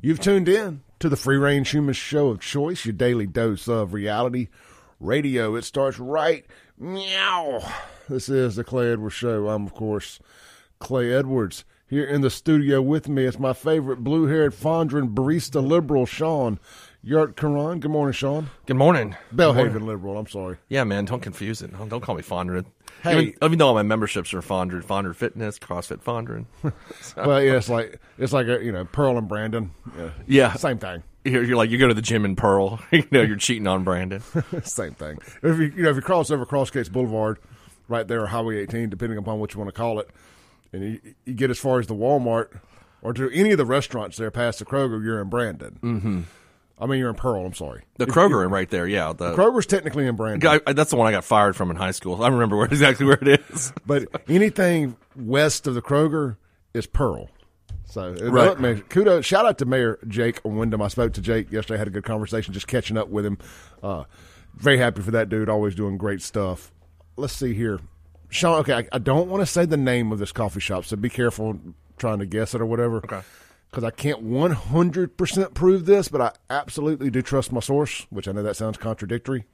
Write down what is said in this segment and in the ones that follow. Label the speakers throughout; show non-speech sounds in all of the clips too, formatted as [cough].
Speaker 1: You've tuned in to the Free Range Human Show of Choice, your daily dose of reality radio. It starts right meow. This is the Clay Edwards Show. I'm, of course, Clay Edwards. Here in the studio with me is my favorite blue haired Fondren barista liberal, Shaun Yurtkuran. Good morning, Shaun.
Speaker 2: Good morning.
Speaker 1: Belhaven liberal, I'm sorry.
Speaker 2: Yeah, man, don't confuse it. Don't, don't call me Fondren.
Speaker 1: Hey.
Speaker 2: Even, even though my memberships are Fondren, Fondren Fitness, CrossFit Fondren. [laughs]
Speaker 1: Well, yeah, it's like, it's like a, you know, Pearl and Brandon. Yeah.
Speaker 2: Yeah.
Speaker 1: Same thing.
Speaker 2: You're, you're like, you go to the gym in Pearl. [laughs] you know, you're cheating on Brandon. [laughs]
Speaker 1: Same thing. If you you know if you cross over Crossgates Boulevard, right there, or Highway 18, depending upon what you want to call it, and you, you get as far as the Walmart or to any of the restaurants there past the Kroger, you're in Brandon. Mm-hmm. I mean, you're in Pearl. I'm sorry.
Speaker 2: The Kroger in right there, yeah. The,
Speaker 1: Kroger's technically in Brandon,
Speaker 2: I, that's the one I got fired from in high school. I remember where, [laughs] exactly where it is.
Speaker 1: but anything west of the Kroger is Pearl. So,
Speaker 2: Right.
Speaker 1: look, man, kudos. Shout out to Mayor Jake Windham. I spoke to Jake yesterday, had a good conversation, just catching up with him. Uh, very happy for that dude, always doing great stuff. Let's see here. Shaun, okay, I, I don't want to say the name of this coffee shop, so be careful trying to guess it or whatever.
Speaker 2: Okay.
Speaker 1: Because I can't 100% prove this, but I absolutely do trust my source, which I know that sounds contradictory.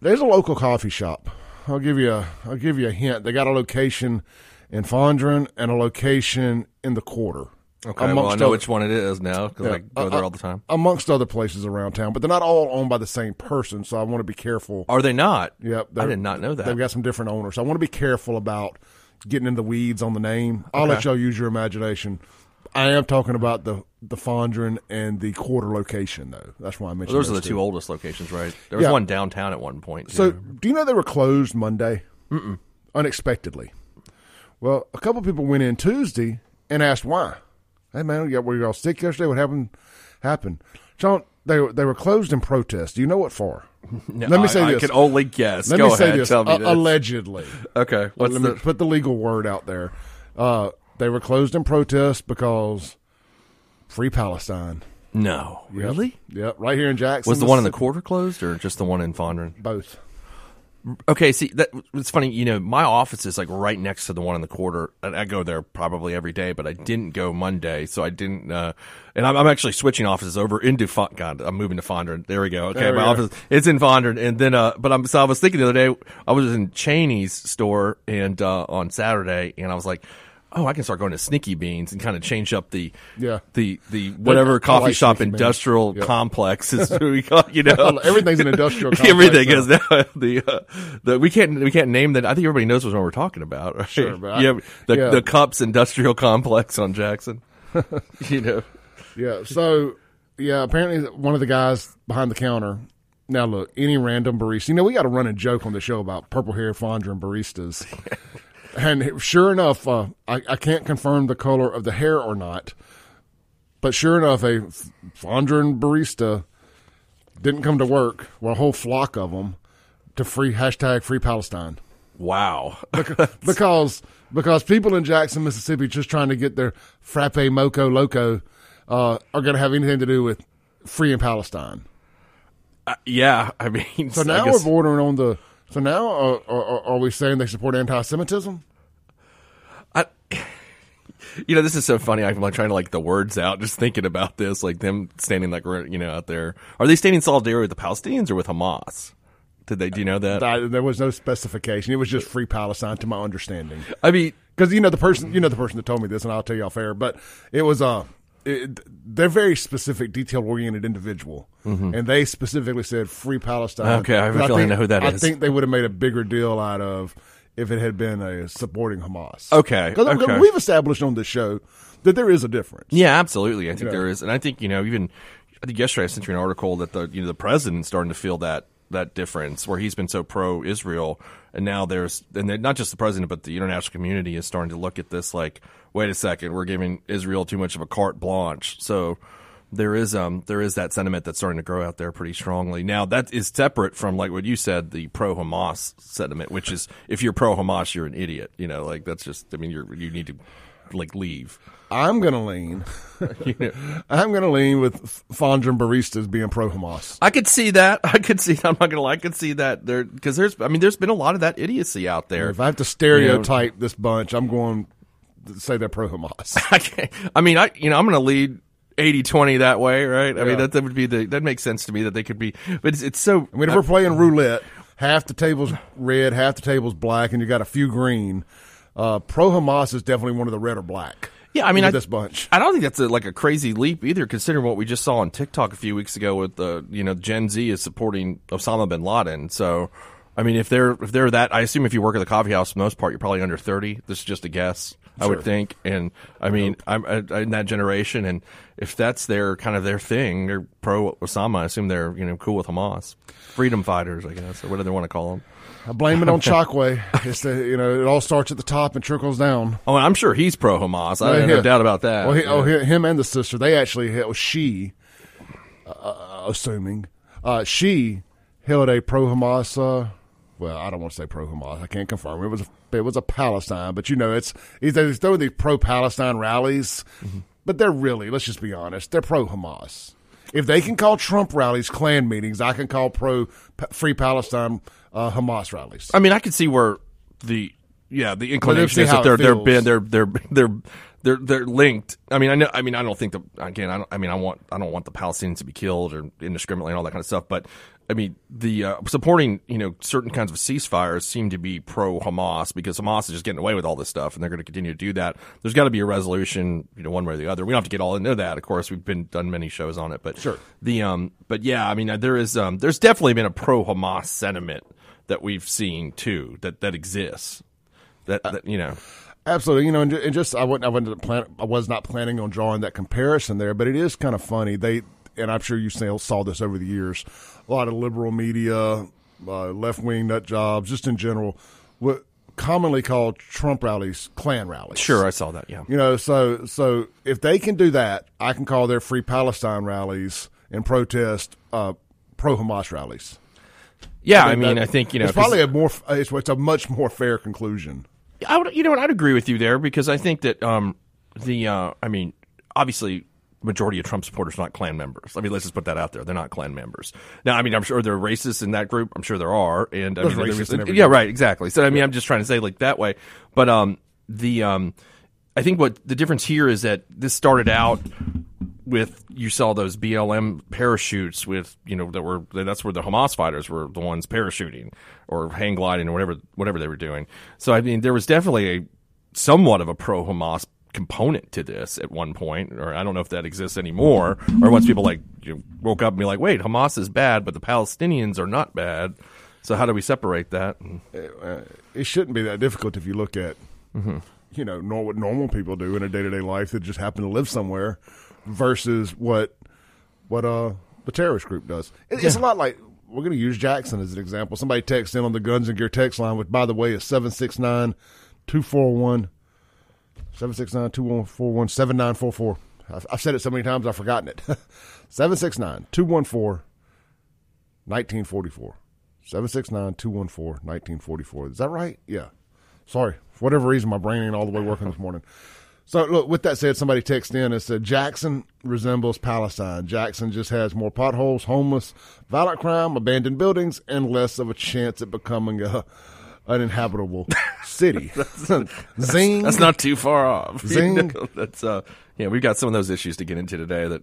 Speaker 1: There's a local coffee shop. I'll give you a I'll give you a hint. They got a location in Fondren and a location in the quarter.
Speaker 2: Okay, well, I know
Speaker 1: other-
Speaker 2: which one it is now because
Speaker 1: Yeah.
Speaker 2: I go
Speaker 1: Uh,
Speaker 2: there
Speaker 1: uh,
Speaker 2: all the time.
Speaker 1: amongst other places around town, but they're not all owned by the same person, so I want to be careful.
Speaker 2: Are they not?
Speaker 1: Yep,
Speaker 2: I did not know that.
Speaker 1: They've got some different owners, so I want to be careful about getting in the weeds on the name. I'll let y'all use your imagination. I am talking about the the Fondren and the quarter location, though. That's why I mentioned
Speaker 2: Well, those are the
Speaker 1: those
Speaker 2: two oldest locations, right? There was
Speaker 1: Yeah.
Speaker 2: one downtown at one point.
Speaker 1: So, do you know they were closed Monday? Mm-mm. Unexpectedly. Well, a couple people went in Tuesday and asked why. Hey man, yeah, were you all sick yesterday? What happened? Happened. Shaun, they were they were closed in protest. Do you know what for? [laughs] Let me
Speaker 2: I-
Speaker 1: say
Speaker 2: I
Speaker 1: this.
Speaker 2: can only guess.
Speaker 1: Let
Speaker 2: Go
Speaker 1: me say
Speaker 2: ahead.
Speaker 1: this.
Speaker 2: Tell me
Speaker 1: A-
Speaker 2: this.
Speaker 1: allegedly.
Speaker 2: Okay, what's
Speaker 1: Let
Speaker 2: the?
Speaker 1: me put the legal word out there. Uh, they were closed in protest because free Palestine.
Speaker 2: No, really?
Speaker 1: Yep, right here in Jackson.
Speaker 2: Was the one in the quarter closed or just the one in Fondren?
Speaker 1: Both.
Speaker 2: Okay, see that it's funny. You know, my office is like right next to the one in the quarter, and I go there probably every day. But I didn't go Monday, so I didn't. Uh, and I'm, I'm actually switching offices over into Fond. God, I'm moving to Fondren. There we go. Okay,
Speaker 1: There
Speaker 2: my office it's in Fondren, and then. Uh, but I'm so I was thinking the other day I was in Cheney's store and uh, on Saturday, and I was like. Oh, I can start going to Sneaky Beans and kind of change up the
Speaker 1: Yeah.
Speaker 2: the the whatever
Speaker 1: I
Speaker 2: coffee
Speaker 1: like
Speaker 2: shop
Speaker 1: Sneaky
Speaker 2: industrial
Speaker 1: Yep.
Speaker 2: complex is [laughs] we call you know
Speaker 1: Everything's an industrial [laughs] complex
Speaker 2: Everything
Speaker 1: now.
Speaker 2: is now the uh, the we can't we can't name that. I think everybody knows what we're talking about. Right?
Speaker 1: Sure, but I-
Speaker 2: yeah, the
Speaker 1: yeah.
Speaker 2: the Cups Industrial Complex on Jackson. [laughs] you know,
Speaker 1: Yeah. So, yeah, apparently one of the guys behind the counter. Now, look, any random barista. You know, we got to run a joke on the show about purple hair Fondren baristas. And sure enough, uh, I, I can't confirm the color of the hair or not. But sure enough, a Fondren barista didn't come to work. Well, a whole flock of them to free hashtag free Palestine
Speaker 2: wow. [laughs]
Speaker 1: because because people in Jackson, Mississippi, just trying to get their frappe moco loco, uh, are going to have anything to do with free in Palestine.
Speaker 2: Uh, yeah, I mean,
Speaker 1: So [laughs] now
Speaker 2: guess-
Speaker 1: we're bordering on the. So now are, are, are we saying they support anti-Semitism?
Speaker 2: I, you know, this is so funny. I'm like trying to like the words out, just thinking about this, like them standing like you know out there. Are they standing in solidarity with the Palestinians or with Hamas? Did they? Do you know that?
Speaker 1: I, there was no specification. It was just free Palestine, to my understanding.
Speaker 2: I mean,
Speaker 1: Because you know the person, you know the person that told me this, and I'll tell you off air. But it was uh, it, they're very specific, detail oriented individual, and they specifically said free Palestine.
Speaker 2: Mm-hmm. Okay, I have a feeling I
Speaker 1: think-
Speaker 2: know who that
Speaker 1: I
Speaker 2: is.
Speaker 1: think they would have made a bigger deal out of if it had been a supporting Hamas.
Speaker 2: Okay,
Speaker 1: because
Speaker 2: okay.
Speaker 1: we've established on this show that there is a difference.
Speaker 2: Yeah, absolutely. I think there is, and I think you know, even I think yesterday I sent you an article that the you know the president's starting to feel that that difference where he's been so pro Israel, and now there's and not just the president but the international community is starting to look at this like, wait a second, we're giving Israel too much of a carte blanche. So there is um there is that sentiment that's starting to grow out there pretty strongly. Now that is separate from like what you said, the pro Hamas sentiment, which is if you're pro Hamas, you're an idiot. You know, like that's just I mean you're you need to like leave.
Speaker 1: I'm gonna lean. [laughs]
Speaker 2: You know?
Speaker 1: I'm gonna lean with Fondren baristas being pro Hamas.
Speaker 2: I could see that. [laughs] I could see. That I'm not gonna lie. I could see that there because there's. I mean, there's been a lot of that idiocy out there.
Speaker 1: If I have to stereotype this bunch, I'm going to say they're pro Hamas. [laughs]
Speaker 2: I, I mean, I you know I'm gonna lead 80-20 that way, right? I
Speaker 1: Yeah.
Speaker 2: mean, that, that would be the that makes sense to me that they could be. But it's, it's so.
Speaker 1: I mean, if we're playing roulette, half the table's red, half the table's black, and you got a few green. Uh, pro Hamas is definitely one of the red or black.
Speaker 2: Yeah, I mean, I,
Speaker 1: this bunch.
Speaker 2: I don't think that's a, like a crazy leap either, considering what we just saw on TikTok a few weeks ago with the you know Gen Z is supporting Osama bin Laden. So, I mean, if they're if they're that, I assume if you work at the coffee house, for the most part, you're probably under thirty. This is just a guess, I would think. And I mean, I'm I, in that generation, and if that's their kind of their thing, they're pro Osama. I assume they're you know cool with Hamas, freedom fighters, I guess, or whatever they want to call them.
Speaker 1: I blame it on [laughs] Chokwe. It's the, you know, it all starts at the top and trickles down.
Speaker 2: Oh, and I'm sure he's pro Hamas. I
Speaker 1: Yeah,
Speaker 2: have no doubt about that.
Speaker 1: Well, he,
Speaker 2: Yeah.
Speaker 1: oh, him and the sister, they actually, it was she, uh, assuming, uh, she held a pro Hamas, uh, well, I don't want to say pro Hamas. I can't confirm. It was a, it was a Palestine, but you know, it's, they throw these pro Palestine rallies,
Speaker 2: Mm-hmm.
Speaker 1: but they're really, let's just be honest, they're pro Hamas. If they can call Trump rallies Klan meetings, I can call pro Free Palestine uh, Hamas rallies.
Speaker 2: I mean, I can see where the yeah the inclination is that they're they're been they're they're [laughs] they're they're they're linked. I mean, I know. I mean, I don't think the again. I don't. I mean, I want I don't want the Palestinians to be killed or indiscriminately and all that kind of stuff. But I mean, the uh, supporting you know certain kinds of ceasefires seem to be pro Hamas because Hamas is just getting away with all this stuff and they're going to continue to do that. There's got to be a resolution, you know, one way or the other. We don't have to get all into that. Of course, we've been done many shows on it, but
Speaker 1: Sure.
Speaker 2: The um, but yeah, I mean, there is um, there's definitely been a pro Hamas sentiment that we've seen too that that exists. That, that you know,
Speaker 1: Absolutely, you know, and, and just I wasn't, I wasn't plan, I was not planning on drawing that comparison there, but it is kind of funny. They and I'm sure you saw, saw this over the years. A lot of liberal media, uh, left wing nut jobs, just in general, what commonly called Trump rallies, Klan rallies.
Speaker 2: sure, I saw that. Yeah,
Speaker 1: You know, so so if they can do that, I can call their Free Palestine rallies and protest uh, pro Hamas rallies.
Speaker 2: Yeah. I mean,
Speaker 1: That-
Speaker 2: I think you know,
Speaker 1: it's probably a more it's, it's a much more fair conclusion.
Speaker 2: I would, you know, what I'd agree with you there because I think that um, the, uh, I mean, obviously, majority of Trump supporters are not Klan members. I mean, let's just put that out there. They're not Klan members. Now, I mean, I'm sure there are racists in that group. I'm sure there are, and I
Speaker 1: There's
Speaker 2: mean,
Speaker 1: racists in
Speaker 2: yeah, right, exactly. So, I mean, I'm just trying to say like that way, but um, the um, I think what the difference here is that this started out with you saw those BLM parachutes with you know that were that's where the Hamas fighters were the ones parachuting or hang gliding or whatever whatever they were doing. So I mean there was definitely a somewhat of a pro Hamas component to this at one point, or I don't know if that exists anymore, or once people like you know, woke up and be like, wait, Hamas is bad, but the Palestinians are not bad. So how do we separate that?
Speaker 1: Uh, it shouldn't be that difficult if you look at
Speaker 2: Mm-hmm.
Speaker 1: you know nor- what normal people do in a day to day life that just happen to live somewhere versus what what uh the terrorist group does. It, It's a lot like we're going to use Jackson as an example. Somebody texts in on the Guns and Gear text line, which by the way is 769 241 769 2141 7944. I've said it so many times I've forgotten it. [laughs] 769 214 1944. 769 214 1944. Is that right? Yeah. Sorry. For whatever reason, my brain ain't all the way working this morning. So, look, with that said, somebody texted in and said Jackson resembles Palestine. Jackson just has more potholes, homeless, violent crime, abandoned buildings, and less of a chance at becoming a uninhabitable [laughs] city. [laughs] Zing.
Speaker 2: That's not too far off. [laughs]
Speaker 1: Zing.
Speaker 2: You know, that's uh, yeah, we've got some of those issues to get into today that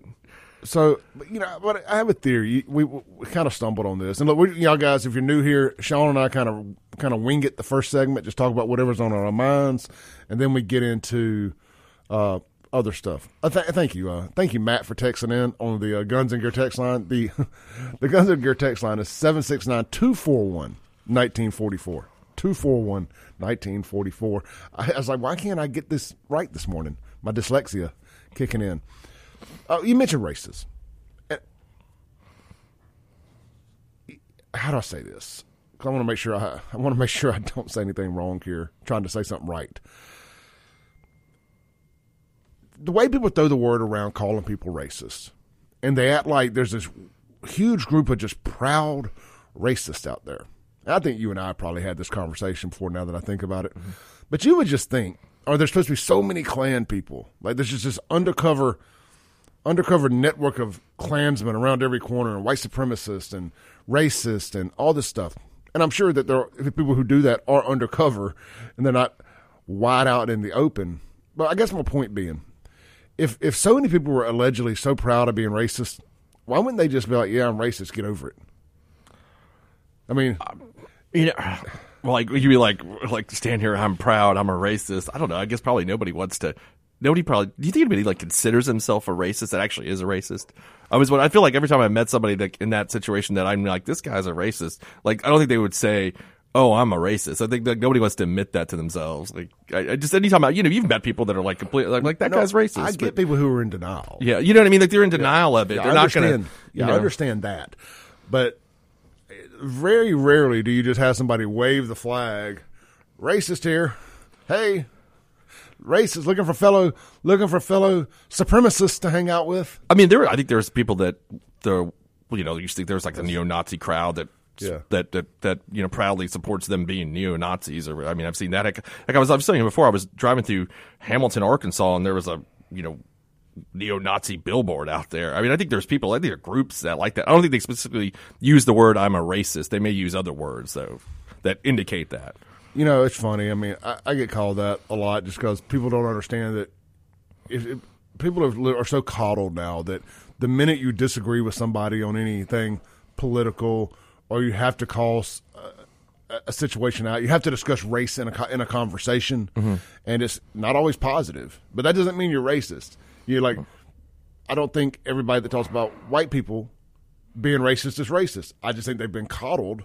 Speaker 1: So, you know, but I have a theory. We, we, we kind of stumbled on this, and look, we, y'all guys, if you're new here, Shaun and I kind of kind of wing it the first segment, just talk about whatever's on our minds, and then we get into uh, other stuff. Uh, th- thank you, uh, thank you, Matt, for texting in on the uh, Guns and Gear text line. The [laughs] the Guns and Gear text line is 769-241-1944. 241 1944. I, I was like, why can't I get this right this morning? My dyslexia kicking in. Uh, you mentioned races. How do I say this? I want to make sure I, I want to make sure I don't say anything wrong here. trying to say something right. The way people throw the word around calling people racist, and they act like there's this huge group of just proud racists out there. I think you and I probably had this conversation before. Now that I think about it, mm-hmm. but you would just think, are there supposed to be so many Klan people? Like there's just this undercover undercover network of Klansmen around every corner and white supremacists and racists and all this stuff. And I'm sure that there are people who do that are undercover and they're not wide out in the open. But I guess my point being, if if so many people were allegedly so proud of being racist, why wouldn't they just be like, "Yeah, I'm racist. Get over it." I mean,
Speaker 2: You know, like you'd be like, like stand here. I'm proud. I'm a racist. I don't know. I guess probably nobody wants to. Nobody probably. Do you think anybody like considers himself a racist that actually is a racist? I was. I feel like every time I met somebody that in that situation that I'm like, this guy's a racist. Like I don't think they would say. Oh, I'm a racist. I think that nobody wants to admit that to themselves. Like, I, I just anytime I, you know, you've met people that are like completely like, like that
Speaker 1: no,
Speaker 2: guy's racist.
Speaker 1: I get
Speaker 2: but-
Speaker 1: people who are in denial.
Speaker 2: yeah, you know what I mean. Like they're in denial of it.
Speaker 1: Yeah,
Speaker 2: they're
Speaker 1: I
Speaker 2: not going to.
Speaker 1: yeah, I understand that, but very rarely do you just have somebody wave the flag, racist here. Hey, racist looking for fellow looking for fellow supremacists to hang out with.
Speaker 2: I mean, there. I think there's people that the you know you think there's like the neo-Nazi crowd that.
Speaker 1: Yeah.
Speaker 2: That, that that you know proudly supports them being neo Nazis or I mean I've seen that. Like, like I was I was saying before I was driving through Harrison Arkansas and there was a you know neo Nazi billboard out there. I mean I think there's people I think there are groups that like that. I don't think they specifically use the word I'm a racist. They may use other words though that indicate that.
Speaker 1: You know, it's funny. I mean, I, I get called that a lot just because people don't understand that if, if people are, are so coddled now that the minute you disagree with somebody on anything political or you have to call a situation out, you have to discuss race in a in a conversation, and it's not always positive. But that doesn't mean you're racist. You're like, I don't think everybody that talks about white people being racist is racist. I just think they've been coddled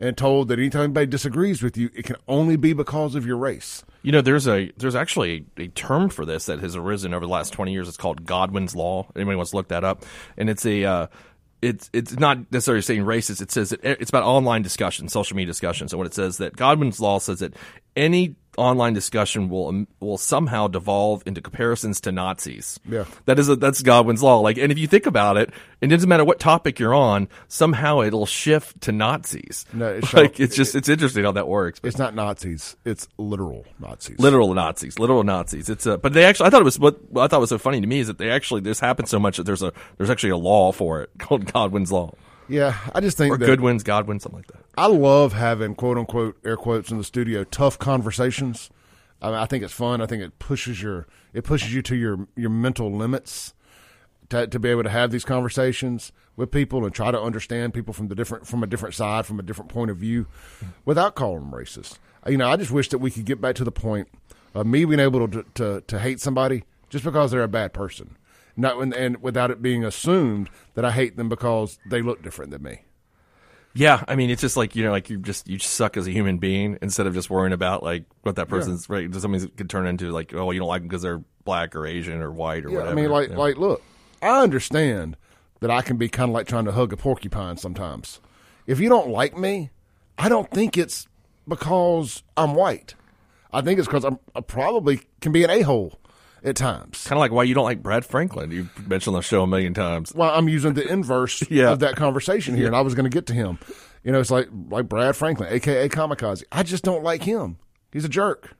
Speaker 1: and told that anytime anybody disagrees with you, it can only be because of your race.
Speaker 2: You know, there's a there's actually a, a term for this that has arisen over the last 20 years. It's called Godwin's law. Anybody wants to look that up? And it's a uh, it's it's not necessarily saying racist. It says that it's about online discussion, social media discussion. So what it says that Godwin's law says that any online discussion will um, will somehow devolve into comparisons to Nazis.
Speaker 1: Yeah.
Speaker 2: that is a, that's Godwin's law. Like, and if you think about it, it doesn't matter what topic you're on, somehow it'll shift to Nazis.
Speaker 1: No, it's [laughs]
Speaker 2: like
Speaker 1: not-
Speaker 2: it's just it's interesting how that works.
Speaker 1: It's not Nazis; it's literal Nazis.
Speaker 2: literal Nazis, literal Nazis. It's a, but they actually, I thought it was what I thought was so funny to me is that they actually this happens so much that there's a there's actually a law for it [laughs] called Godwin's law
Speaker 1: yeah, I just think
Speaker 2: or
Speaker 1: that
Speaker 2: Goodwin's Godwin something like that.
Speaker 1: I love having quote unquote air quotes in the studio tough conversations. I, mean, I think it's fun. I think it pushes your it pushes you to your your mental limits to to be able to have these conversations with people and try to understand people from the different from a different side from a different point of view without calling them racist. You know, I just wish that we could get back to the point of me being able to to, to hate somebody just because they're a bad person. Not and, and without it being assumed that I hate them because they look different than me.
Speaker 2: Yeah, I mean it's just like you know like you just you suck as a human being instead of just worrying about like what that person's right. Does something could turn into like oh you don't like them because they're black or Asian or white or
Speaker 1: Yeah,
Speaker 2: whatever.
Speaker 1: I mean, like,
Speaker 2: Yeah.
Speaker 1: like, look, I understand that I can be kind of like trying to hug a porcupine sometimes. If you don't like me, I don't think it's because I'm white. I think it's because I'm I probably can be an a hole at times.
Speaker 2: kind of like why you don't like Brad Franklin. You mentioned on the show a million times.
Speaker 1: Well, I'm using the inverse [laughs]
Speaker 2: Yeah.
Speaker 1: of that conversation here, and I was going to get to him. You know, it's like like Brad Franklin, aka Kamikaze. I just don't like him. He's a jerk.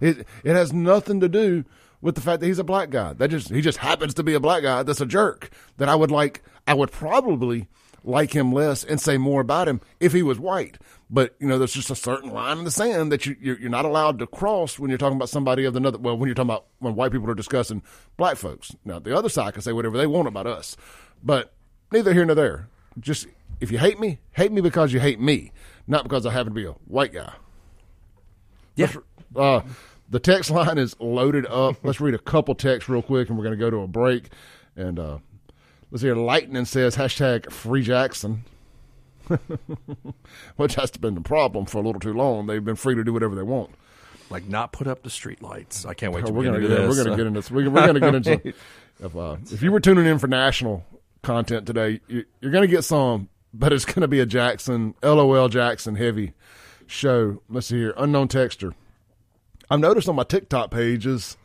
Speaker 1: It it has nothing to do with the fact that he's a black guy. That just he just happens to be a black guy that's a jerk. That I would like. I would probably like him less and say more about him if he was white. But you know, there's just a certain line in the sand that you you're, you're not allowed to cross when you're talking about somebody of another. Well, when you're talking about when white people are discussing black folks. Now, the other side can say whatever they want about us, but neither here nor there. Just if you hate me, hate me because you hate me, not because I happen to be a white guy.
Speaker 2: Yeah.
Speaker 1: Uh, the text line is loaded up. Let's read a couple texts real quick, and we're going to go to a break. And uh, let's hear Lightning says hashtag Free Jackson, [laughs] which has been the problem for a little too long. They've been free to do whatever they want.
Speaker 2: Like not put up the street lights. I can't wait to
Speaker 1: we're
Speaker 2: get
Speaker 1: gonna
Speaker 2: into
Speaker 1: yeah,
Speaker 2: this.
Speaker 1: we're gonna get into this. We're, we're gonna get into [laughs] if uh, if you were tuning in for national content today, you, you're gonna get some, but it's gonna be a Jackson LOL Jackson heavy show. Let's see here, unknown texture. I've noticed on my TikTok pages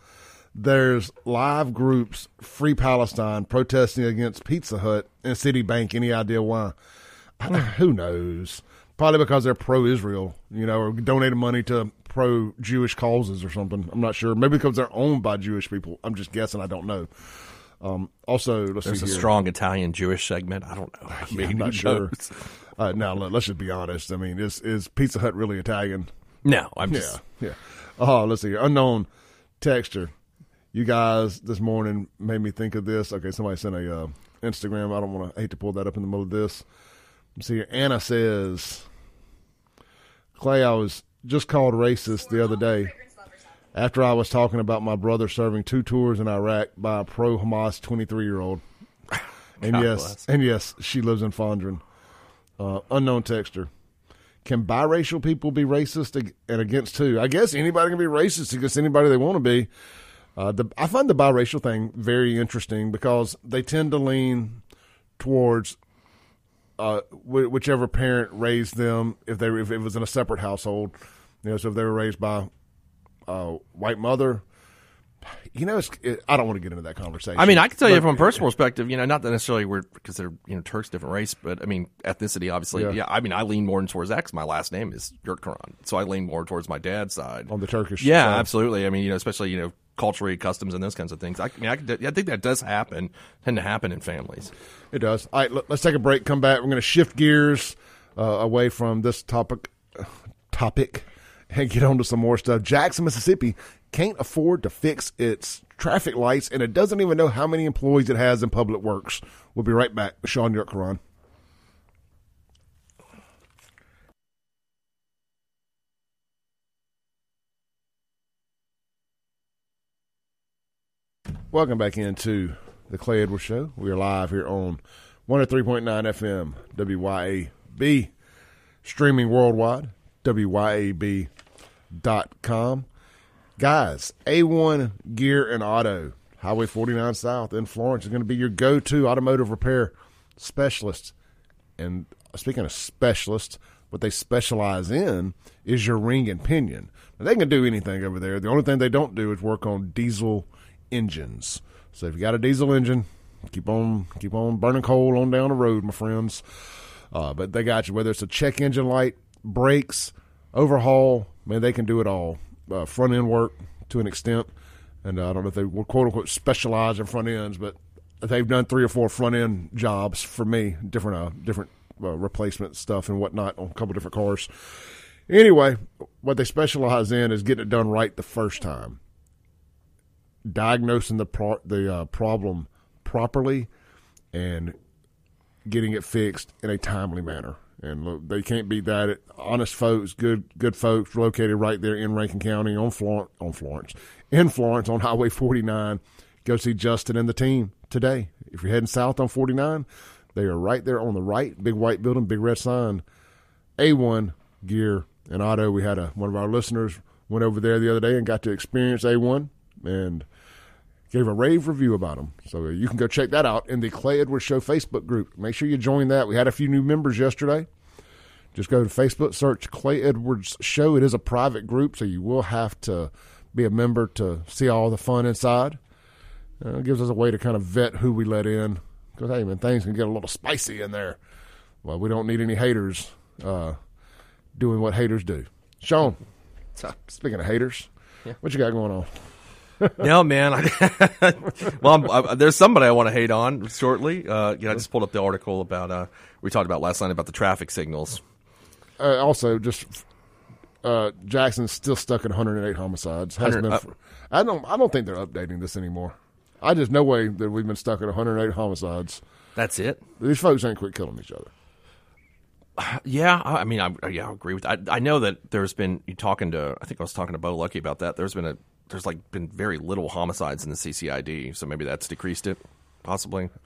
Speaker 1: there's live groups free Palestine protesting against Pizza Hut and Citibank. Any idea why? [clears throat] Who knows? Probably because they're pro-Israel, you know, or donating money to pro-Jewish causes or something. I'm not sure. Maybe because they're owned by Jewish people. I'm just guessing. I don't know. Um, also, let's
Speaker 2: There's
Speaker 1: see
Speaker 2: a
Speaker 1: here.
Speaker 2: strong Italian Jewish segment. I don't know. [laughs] I mean,
Speaker 1: I'm not sure. Uh, now let, us just be honest. I mean, is is Pizza Hut really Italian?
Speaker 2: No, I'm just.
Speaker 1: Yeah, yeah. Oh, let's see here. Unknown texture. You guys this morning made me think of this. Okay, somebody sent a uh, Instagram. I don't want to hate to pull that up in the middle of this. Let's see here. Anna says, Clay, I was just called racist the other day after I was talking about my brother serving two tours in Iraq by a pro Hamas 23 year old. [laughs] And
Speaker 2: God
Speaker 1: yes,
Speaker 2: bless.
Speaker 1: and yes, she lives in Fondren. Uh, unknown texture. Can biracial people be racist and against who? I guess anybody can be racist against anybody they want to be. Uh, the, I find the biracial thing very interesting because they tend to lean towards uh, wh- whichever parent raised them. If they if it was in a separate household, you know, so if they were raised by a white mother, you know, it's, it, I don't want to get into that conversation.
Speaker 2: I mean, I can tell you from a personal perspective, you know, not that necessarily we're because they're you know Turks, different race, but I mean ethnicity, obviously.
Speaker 1: Yeah.
Speaker 2: Yeah, I mean, I lean more towards X. My last name is Yurtkuran, so I lean more towards my dad's side.
Speaker 1: on the Turkish.
Speaker 2: Yeah,
Speaker 1: side.
Speaker 2: absolutely. I mean, you know, especially you know culturally customs and those kinds of things. I, I mean, I, I think that does happen, tend to happen in families.
Speaker 1: It does. All right, let, us take a break. Come back. We're going to shift gears uh, away from this topic topic and get on to some more stuff. Jackson, Mississippi can't afford to fix its traffic lights, and it doesn't even know how many employees it has in public works. We'll be right back. Shaun Yurtkuran. Welcome back into the Clay Edwards Show. We are live here on 103.9 FM, WYAB, streaming worldwide, WYAB.com. Guys, A1 Gear and Auto, Highway 49 South in Florence is going to be your go to automotive repair specialist. And speaking of specialists, what they specialize in is your ring and pinion. Now, they can do anything over there. The only thing they don't do is work on diesel engines. So if you got a diesel engine, keep on keep on burning coal on down the road, my friends. Uh, but they got you whether it's a check engine light, brakes, overhaul. Man, they can do it all. Uh, front end work to an extent, and uh, I don't know if they will quote unquote specialize in front ends, but they've done three or four front end jobs for me, different uh, different uh, replacement stuff and whatnot on a couple different cars. Anyway, what they specialize in is getting it done right the first time, diagnosing the pro- the uh, problem properly, and getting it fixed in a timely manner. And look, they can't beat that. Honest folks, good good folks, located right there in Rankin County on Florence, on Florence, in Florence on Highway 49. Go see Justin and the team today. If you're heading south on 49, they are right there on the right, big white building, big red sign. A1 Gear and Auto. We had a one of our listeners went over there the other day and got to experience A1 and gave a rave review about them. So you can go check that out in the Clay Edwards Show Facebook group. Make sure you join that. We had a few new members yesterday. Just go to Facebook, search Clay Edwards Show. It is a private group, so you will have to be a member to see all the fun inside. Uh, it gives us a way to kind of vet who we let in. Because, hey, man, things can get a little spicy in there. Well, we don't need any haters uh, doing what haters do. Shaun, speaking of haters, what you got going on?
Speaker 2: No, man. I, [laughs] well, I'm, I, there's somebody I want to hate on shortly. Uh, you know, I just pulled up the article about uh, we talked about last night about the traffic signals.
Speaker 1: uh, also just uh, Jackson's still stuck at 108 homicides. Hasn't been.
Speaker 2: uh,
Speaker 1: For, I don't. I don't think they're updating this anymore. I just no way that we've been stuck at 108 homicides.
Speaker 2: That's it.
Speaker 1: These folks ain't quit killing each other. [sighs]
Speaker 2: Yeah, I I mean, I yeah, I agree with. I I know that there's been you talking to. I think I was talking to Bo Lucky about that. There's been a there's like been very little homicides in the CCID, so maybe that's decreased it, possibly. [laughs]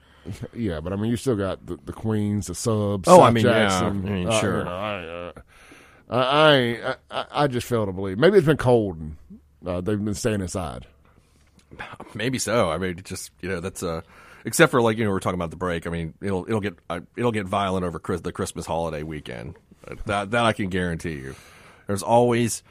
Speaker 1: Yeah, but I mean, you still got the, the Queens, the subs.
Speaker 2: Oh,
Speaker 1: South
Speaker 2: I mean, yeah, I mean,
Speaker 1: Uh,
Speaker 2: sure.
Speaker 1: you know, I, uh, I, I, I, I- I just fail to believe. Maybe it's been cold and uh, they've been staying inside. [sighs]
Speaker 2: Maybe so. I mean, just you know that's uh except for like you know we're talking about the break. I mean, it'll it'll get uh, it'll get violent over Chris, the Christmas holiday weekend. Uh, That that I can guarantee you. There's always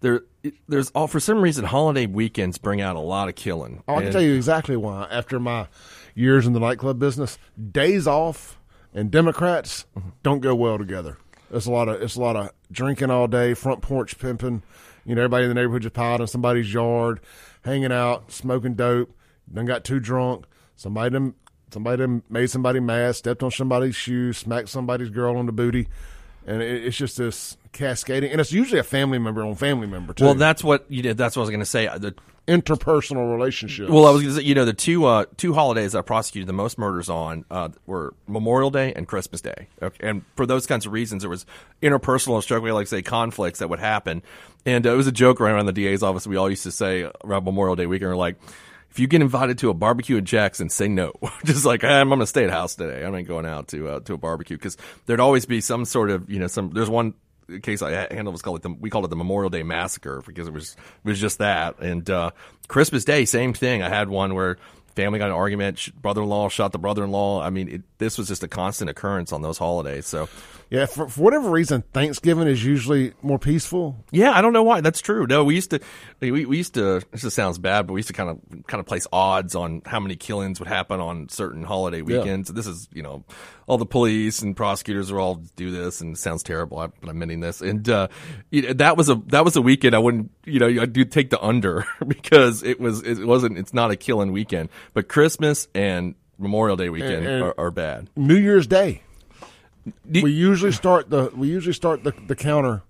Speaker 2: there there's all for some reason holiday weekends bring out a lot of killing.
Speaker 1: Oh, I can
Speaker 2: And-
Speaker 1: tell you exactly why. After my years in the nightclub business, days off and Democrats don't go well together. It's a lot of it's a lot of drinking all day, front porch pimping. You know, everybody in the neighborhood just piled in somebody's yard, hanging out, smoking dope. Then got too drunk. Somebody done, somebody done made somebody mad, stepped on somebody's shoe, smacked somebody's girl on the booty, and it, it's just this cascading. And it's usually a family member on family member too.
Speaker 2: Well, that's what you did. That's what I was going to say. The
Speaker 1: interpersonal relationships.
Speaker 2: Well, I was going to say, you know, the two uh, two holidays I prosecuted the most murders on uh, were Memorial Day and Christmas Day. Okay? And for those kinds of reasons, there was interpersonal and struggle, like say conflicts that would happen. And uh, it was a joke around the DA's office. We all used to say around Memorial Day weekend, we're like, if you get invited to a barbecue at Jackson, say no. [laughs] Just like I'm, going to stay at house today. I'm not going out to uh, to a barbecue because there'd always be some sort of you know some. There's one case I handled was called it the, we called it the Memorial Day massacre because it was it was just that. And uh, Christmas Day, same thing. I had one where family got an argument, brother-in-law shot the brother-in-law. I mean, it, this was just a constant occurrence on those holidays. So
Speaker 1: Yeah, for, for whatever reason, Thanksgiving is usually more peaceful.
Speaker 2: yeah, I don't know why. That's true. No, we used to we, we used to. This just sounds bad, but we used to kind of kind of place odds on how many killings would happen on certain holiday weekends. This is you know all the police and prosecutors are all do this, and it sounds terrible, but I'm meaning this. And uh, that was a that was a weekend I wouldn't you know I do take the under [laughs] because it was it wasn't it's not a killing weekend, but Christmas and Memorial Day weekend
Speaker 1: And- and-
Speaker 2: are, are bad.
Speaker 1: New Year's Day.
Speaker 2: Do-
Speaker 1: we usually start the we usually start the, the counter,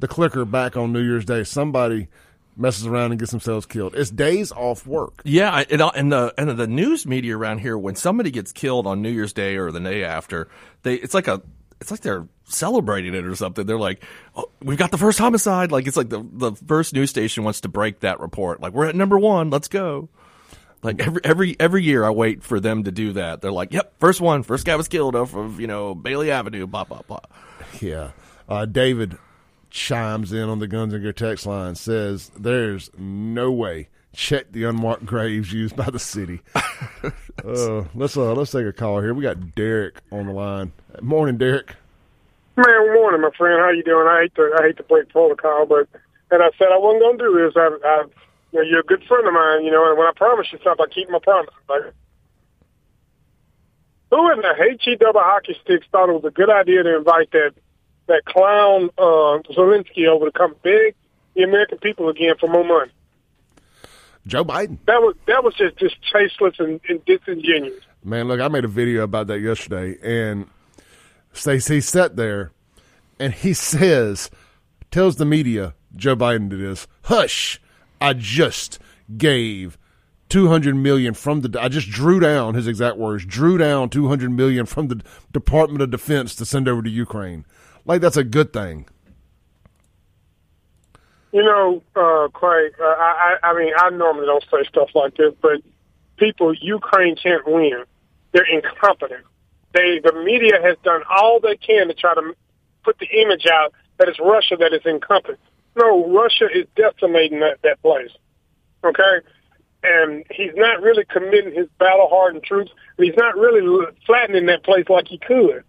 Speaker 1: the clicker back on New Year's Day. Somebody messes around and gets themselves killed. It's days off work.
Speaker 2: Yeah, and, and the and the news media around here, when somebody gets killed on New Year's Day or the day after, they it's like a it's like they're celebrating it or something. They're like, oh, "We've got the first homicide!" Like it's like the the first news station wants to break that report. Like we're at number one. Let's go. Like every every every year, I wait for them to do that. They're like, "Yep, first one, first guy was killed off of you know Bailey Avenue." Blah blah blah.
Speaker 1: Yeah. Uh, David chimes in on the Guns and Gear text line. Says there's no way. Check the unmarked graves used by the city. [laughs] uh, let's uh, let's take a call here. We got Derek on the line. Morning, Derek.
Speaker 3: Man, morning, my friend. How you doing? I hate to I hate to break protocol, but and I said I wasn't gonna do this. I, I you know, you're a good friend of mine, you know, and when I promise you something, I keep my promise. Like, who in the HE double hockey sticks thought it was a good idea to invite that that clown uh, Zelensky over to come beg the American people again for more money?
Speaker 1: Joe Biden.
Speaker 3: That was that was just just tasteless and, and disingenuous.
Speaker 1: Man, look, I made a video about that yesterday, and Stacey sat there, and he says, tells the media, Joe Biden did this, hush, I just gave 200 million from the, I just drew down, his exact words, drew down 200 million from the Department of Defense to send over to Ukraine. Like, that's a good thing.
Speaker 3: You know, uh, Craig, uh, I, I mean, I normally don't say stuff like this, but people, Ukraine can't win. They're incompetent. They, the media has done all they can to try to put the image out that it's Russia that is incompetent. No, Russia is decimating that, that place. Okay? And he's not really committing his battle hardened troops. And he's not really flattening that place like he could.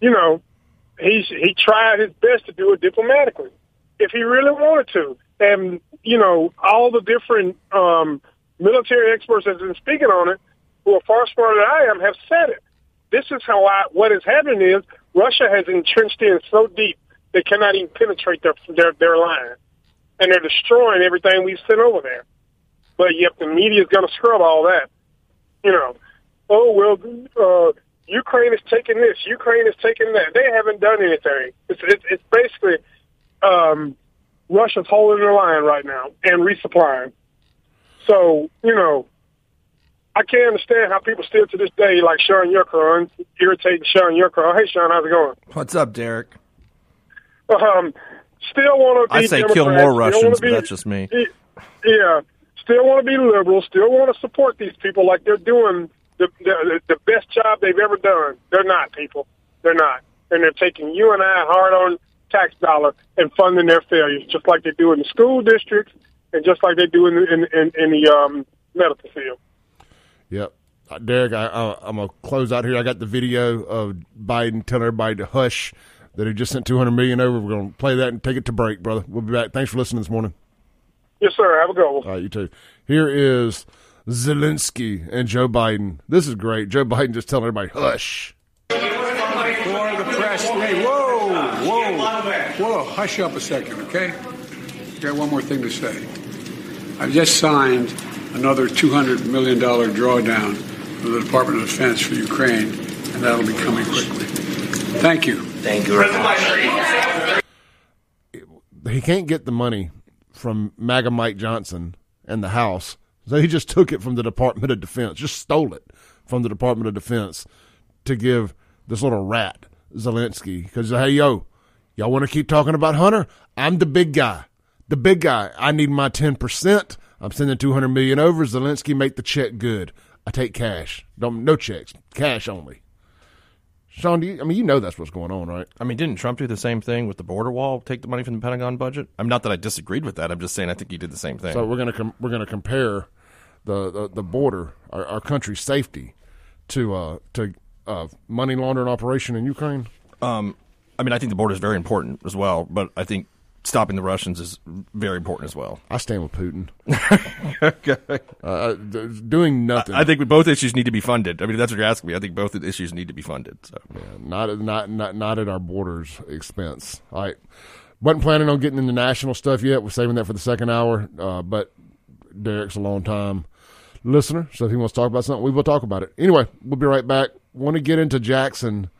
Speaker 3: You know, he's, he tried his best to do it diplomatically if he really wanted to. And, you know, all the different um, military experts that have been speaking on it, who are far smarter than I am, have said it. This is how I, what is happening is Russia has entrenched in so deep they cannot even penetrate their, their, their line. And they're destroying everything we've sent over there. But yet the media is going to scrub all that. You know, oh, well, uh, Ukraine is taking this, Ukraine is taking that. They haven't done anything. It's it's, it's basically um, Russia's holding the line right now and resupplying. So you know, I can't understand how people still to this day like Shaun Yurkron, irritating Shaun Yurkron. Hey, Shaun, how's it going?
Speaker 2: What's up, Derek?
Speaker 3: Um, still want to be.
Speaker 2: I say
Speaker 3: Democrats,
Speaker 2: kill more Russians,
Speaker 3: wanna
Speaker 2: but that's just me.
Speaker 3: Yeah, still want to be liberal. Still want to support these people like they're doing the, the the best job they've ever done. They're not people. They're not, and they're taking you and I hard on tax dollar and funding their failures, just like they do in the school districts and just like they do in the, in, in, in the um, medical field.
Speaker 1: Yep. Uh, Derek, I, I, I'm going to close out here. I got the video of Biden telling everybody to hush that he just sent 200 million over. We're going to play that and take it to break, brother. We'll be back. Thanks for listening this morning.
Speaker 3: Yes, sir. Have a good one.
Speaker 1: All right, you too. Here is Zelensky and Joe Biden. This is great. Joe Biden just telling everybody, hush.
Speaker 4: For the press. Hey, whoa, whoa, whoa. Hush up a second, okay? Got one more thing to say. I've just signed another $200 million drawdown from the Department of Defense for Ukraine, and that'll be coming quickly. Thank you.
Speaker 5: Thank you very much.
Speaker 1: He can't get the money from MAGA Mike Johnson and the House. So he just took it from the Department of Defense, just stole it from the Department of Defense to give this little rat, Zelensky. Because, hey, yo, y'all want to keep talking about Hunter? I'm the big guy. The big guy. I need my 10%. I'm sending 200 million over. Zelensky, make the check good. I take cash. Don't No checks. Cash only. Shaun, do you, I mean, you know that's what's going on, right?
Speaker 2: I mean, didn't Trump do the same thing with the border wall? Take the money from the Pentagon budget? I'm not that I disagreed with that. I'm just saying I think he did the same thing.
Speaker 1: So we're gonna com- we're gonna compare the the, the border, our, our country's safety, to uh to uh money laundering operation in Ukraine.
Speaker 2: Um, I mean, I think the border is very important as well, but I think stopping the Russians is very important as well.
Speaker 1: I stand with Putin. [laughs] uh, doing nothing.
Speaker 2: I think both issues need to be funded. I mean, that's what you're asking me. I think both issues need to be funded. So.
Speaker 1: not at- not not not at our borders expense. All right, wasn't planning on getting into national stuff yet. We're saving that for the second hour. Uh, but Derek's a long time listener, so if he wants to talk about something, we will talk about it. Anyway, we'll be right back. Want to get into Jackson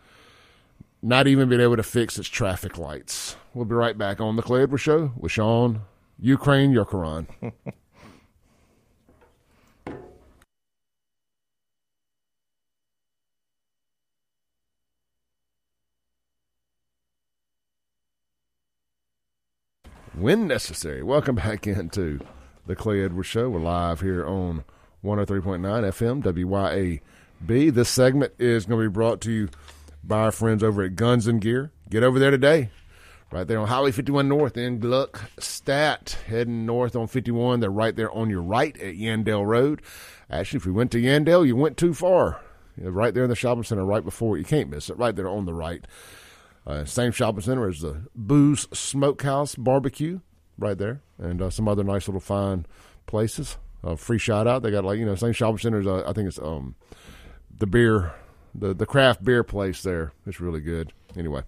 Speaker 1: not even being able to fix its traffic lights. We'll be right back on the Clay Edwards Show with Shaun, Ukraine, your Quran. [laughs] when necessary. Welcome back into the Clay Edwards Show. We're live here on 103.9 FM WYAB. This segment is going to be brought to you by our friends over at Guns and Gear. Get over there today. Right there on Highway 51 North in Gluckstadt. Heading north on 51. They're right there on your right at Yandell Road. Actually, if we went to Yandell, you went too far. You're right there in the shopping center right before. You can't miss it. Right there on the right. Uh, same shopping center as the Booze Smokehouse Barbecue, right there, and uh, some other nice little fine places. Uh, free shout out. They got like you know same shopping centers. Uh, I think it's um the beer, the the craft beer place there. It's really good. Anyway,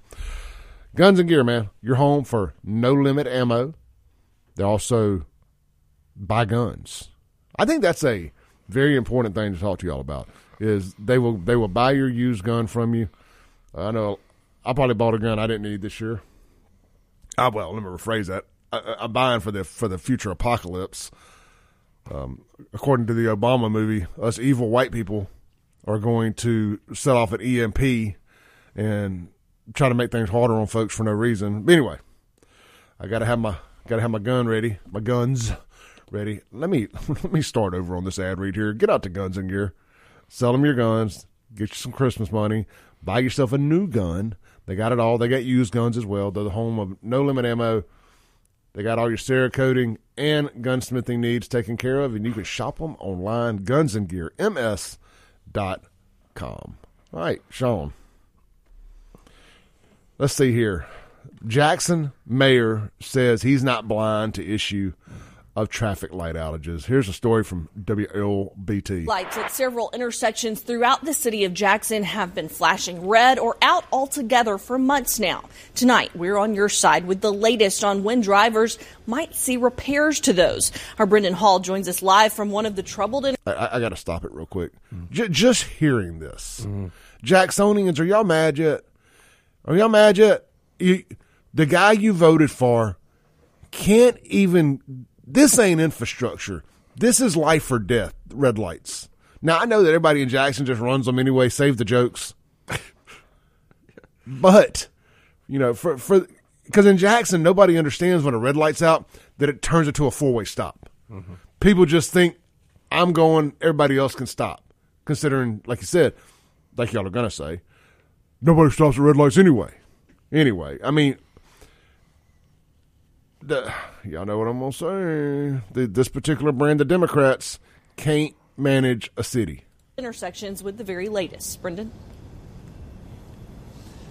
Speaker 1: Guns and Gear, man, your home for no limit ammo. They also buy guns. I think that's a very important thing to talk to y'all about. Is they will they will buy your used gun from you. I know I probably bought a gun I didn't need this year. Ah, well, let me rephrase that. I, I'm buying for the for the future apocalypse. Um, according to the Obama movie, us evil white people are going to set off an EMP and try to make things harder on folks for no reason. But anyway, I gotta have my gotta have my gun ready, my guns ready. Let me [laughs] let me start over on this ad read here. Get out to Guns and Gear, sell them your guns, get you some Christmas money, buy yourself a new gun. They got it all. They got used guns as well. They're the home of no limit ammo. They got all your Cerakoting and gunsmithing needs taken care of, and you can shop them online. Guns and Gear, ms.com. All right, Shaun. Let's see here. Jackson Mayor says he's not blind to issue of traffic light outages. Here's a story from WLBT.
Speaker 6: Lights at several intersections throughout the city of Jackson have been flashing red or out altogether for months now. Tonight, we're on your side with the latest on when drivers might see repairs to those. Our Brendan Hall joins us live from one of the troubled.
Speaker 1: I, I got to stop it real quick. J- just hearing this, Jacksonians, are y'all mad yet? Are y'all mad yet? You, the guy you voted for can't even. This ain't infrastructure. This is life or death. Red lights. Now I know that everybody in Jackson just runs them anyway. Save the jokes. [laughs] but you know, for for because in Jackson nobody understands when a red light's out that it turns into a four way stop. Mm-hmm. People just think I'm going, everybody else can stop. Considering, like you said, like y'all are gonna say, nobody stops at red lights anyway. Anyway, I mean, y'all know what I'm gonna say. The, this particular brand of Democrats can't manage a city.
Speaker 6: intersections with the very latest. Brendan?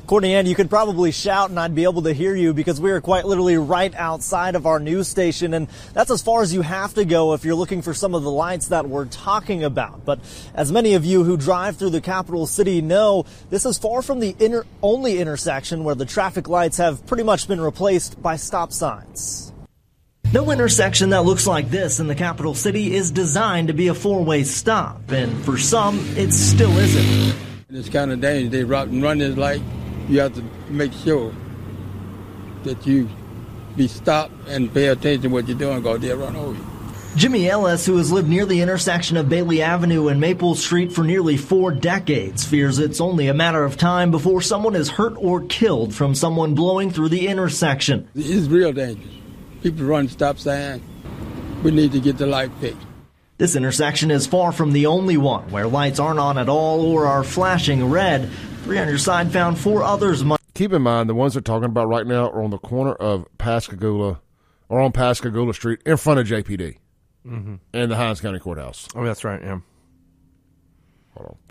Speaker 7: Courtney Ann, you could probably shout and I'd be able to hear you because we are quite literally right outside of our news station. And that's as far as you have to go if you're looking for some of the lights that we're talking about. But as many of you who drive through the capital city know, this is far from the inter- only intersection where the traffic lights have pretty much been replaced by stop signs. No intersection that looks like this in the capital city is designed to be a four-way stop, and for some, it still isn't.
Speaker 8: It's kind of dangerous. They run, run this light. You have to make sure that you be stopped and pay attention to what you're doing because they'll run over you.
Speaker 7: Jimmy Ellis, who has lived near the intersection of Bailey Avenue and Maple Street for nearly four decades, fears it's only a matter of time before someone is hurt or killed from someone blowing through the intersection.
Speaker 8: It's real dangerous. People run stop signs. We need to get the light fixed.
Speaker 7: This intersection is far from the only one where lights aren't on at all or are flashing red. Three on your side found four others.
Speaker 1: Keep in mind, the ones they're talking about right now are on the corner of Pascagoula, or on Pascagoula Street, in front of JPD mm-hmm. and the Hinds County Courthouse.
Speaker 2: Oh, that's right. Yeah.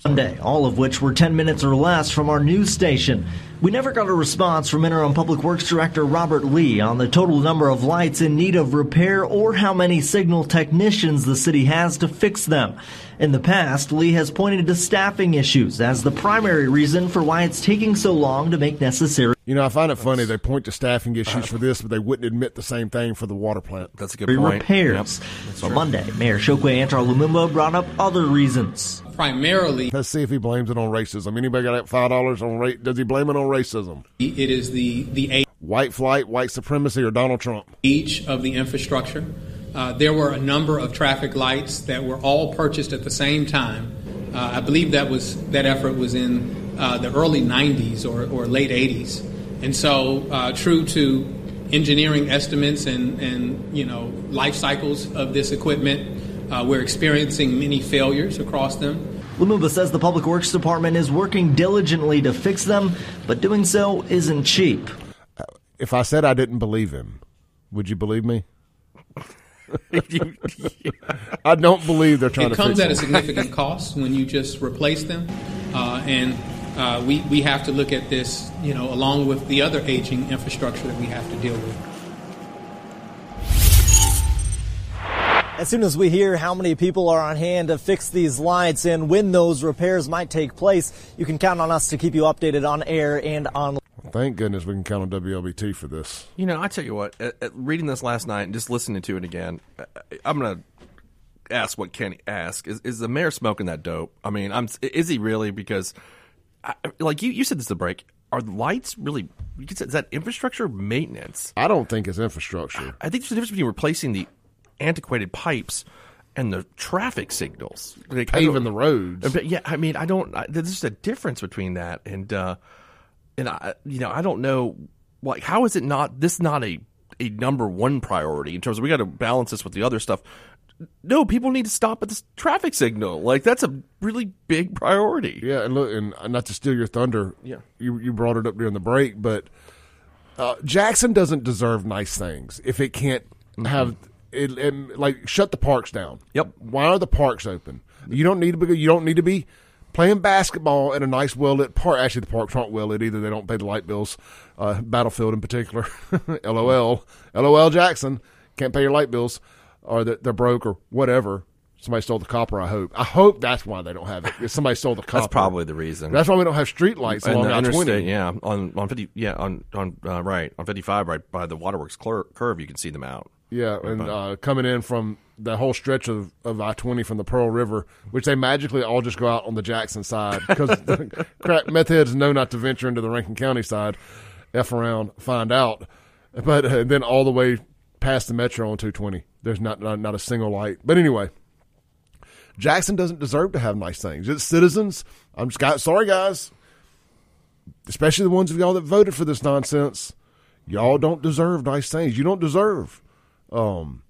Speaker 7: Sunday, all of which were 10 minutes or less from our news station. We never got a response from Interim Public Works Director Robert Lee on the total number of lights in need of repair or how many signal technicians the city has to fix them. In the past, Lee has pointed to staffing issues as the primary reason for why it's taking so long to make necessary
Speaker 1: You know, I find it funny they point to staffing issues for this, but they wouldn't admit the same thing for the water plant.
Speaker 2: That's a good point.
Speaker 7: repairs. On Monday, Mayor Chokwe Antar Lumumba brought up other reasons.
Speaker 9: Primarily
Speaker 1: Let's see if he blames it on racism. Anybody got that five dollars on rate? Does he blame it on racism?
Speaker 9: it is the the
Speaker 1: White flight, white supremacy, or Donald Trump?
Speaker 9: Each of the infrastructure. Uh, there were a number of traffic lights that were all purchased at the same time. Uh, I believe that was that effort was in uh, the early 90s or, or late 80s, and so uh, true to engineering estimates and and you know life cycles of this equipment, uh, we're experiencing many failures across them.
Speaker 7: Lumumba says the Public Works Department is working diligently to fix them, but doing so isn't cheap.
Speaker 1: If I said I didn't believe him, would you believe me? [laughs] I don't believe they're trying
Speaker 9: it
Speaker 1: to
Speaker 9: comes
Speaker 1: fix
Speaker 9: at a significant cost when you just replace them, uh, and uh, we we have to look at this, you know, along with the other aging infrastructure that we have to deal with.
Speaker 7: As soon as we hear how many people are on hand to fix these lights and when those repairs might take place, you can count on us to keep you updated on air and on.
Speaker 1: Thank goodness we can count on WLBT for this.
Speaker 2: You know, I tell you what, at, at reading this last night and just listening to it again, I, I'm going to ask what Kenny asked. Is, is the mayor smoking that dope? I mean, I'm is he really? Because, I, like you, you said this is the break. Are the lights really? You could say, is that infrastructure maintenance?
Speaker 1: I don't think it's infrastructure.
Speaker 2: I think there's a difference between replacing the antiquated pipes and the traffic signals. Like,
Speaker 1: Paving the roads.
Speaker 2: But yeah, I mean, I don't. I, there's a difference between that and uh, and I, you know, I don't know. Like, how is it not this not a a number one priority in terms of we got to balance this with the other stuff? No, people need to stop at this traffic signal. Like, that's a really big priority.
Speaker 1: Yeah, and look, and not to steal your thunder,
Speaker 2: Yeah.
Speaker 1: you you brought it up during the break, but uh, Jackson doesn't deserve nice things if it can't have it, and like shut the parks down.
Speaker 2: Yep.
Speaker 1: Why are the parks open? You don't need to be. You don't need to be playing basketball in a nice, well lit park. Actually, the parks aren't well lit either. They don't pay the light bills. Uh, Battlefield in particular. [laughs] LOL. LOL. Jackson can't pay your light bills. or that they're broke or whatever. Somebody stole the copper. I hope. I hope that's why they don't have it. If somebody stole the copper.
Speaker 2: That's probably the reason.
Speaker 1: That's why we don't have street lights along I
Speaker 2: interstate,
Speaker 1: twenty.
Speaker 2: yeah, on on fifty, yeah, on on uh, right on fifty five, right by the waterworks cur- curve, you can see them out.
Speaker 1: Yeah, and uh, coming in from the whole stretch of, of I twenty from the Pearl River, which they magically all just go out on the Jackson side because the [laughs] [laughs] crack meth heads know not to venture into the Rankin County side, f around, find out, but uh, then all the way past the metro on two twenty, there's not, not not a single light. But anyway, Jackson doesn't deserve to have nice things. It's citizens. I'm just got sorry guys, especially the ones of y'all that voted for this nonsense. Y'all don't deserve nice things. You don't deserve um,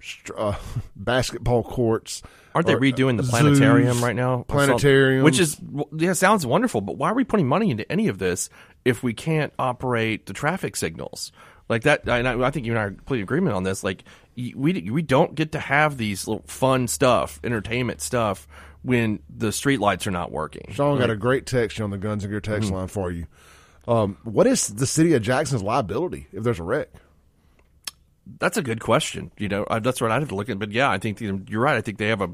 Speaker 1: str- uh, [laughs] basketball courts.
Speaker 2: Aren't they redoing the
Speaker 1: uh,
Speaker 2: planetarium
Speaker 1: zoos,
Speaker 2: right now?
Speaker 1: Planetarium,
Speaker 2: which is yeah, sounds wonderful. But why are we putting money into any of this if we can't operate the traffic signals like that? And I, I think you and I are completely agreement on this. Like we we don't get to have these little fun stuff, entertainment stuff when the street lights are not working.
Speaker 1: Shaun got a great text on the Guns and Gear text
Speaker 2: Mhm.
Speaker 1: line for you. Um, what is the city of Jackson's liability if there's a wreck?
Speaker 2: That's a good question. You know, I, that's what I'd have to look at. But yeah, I think the, you're right. I think they have a.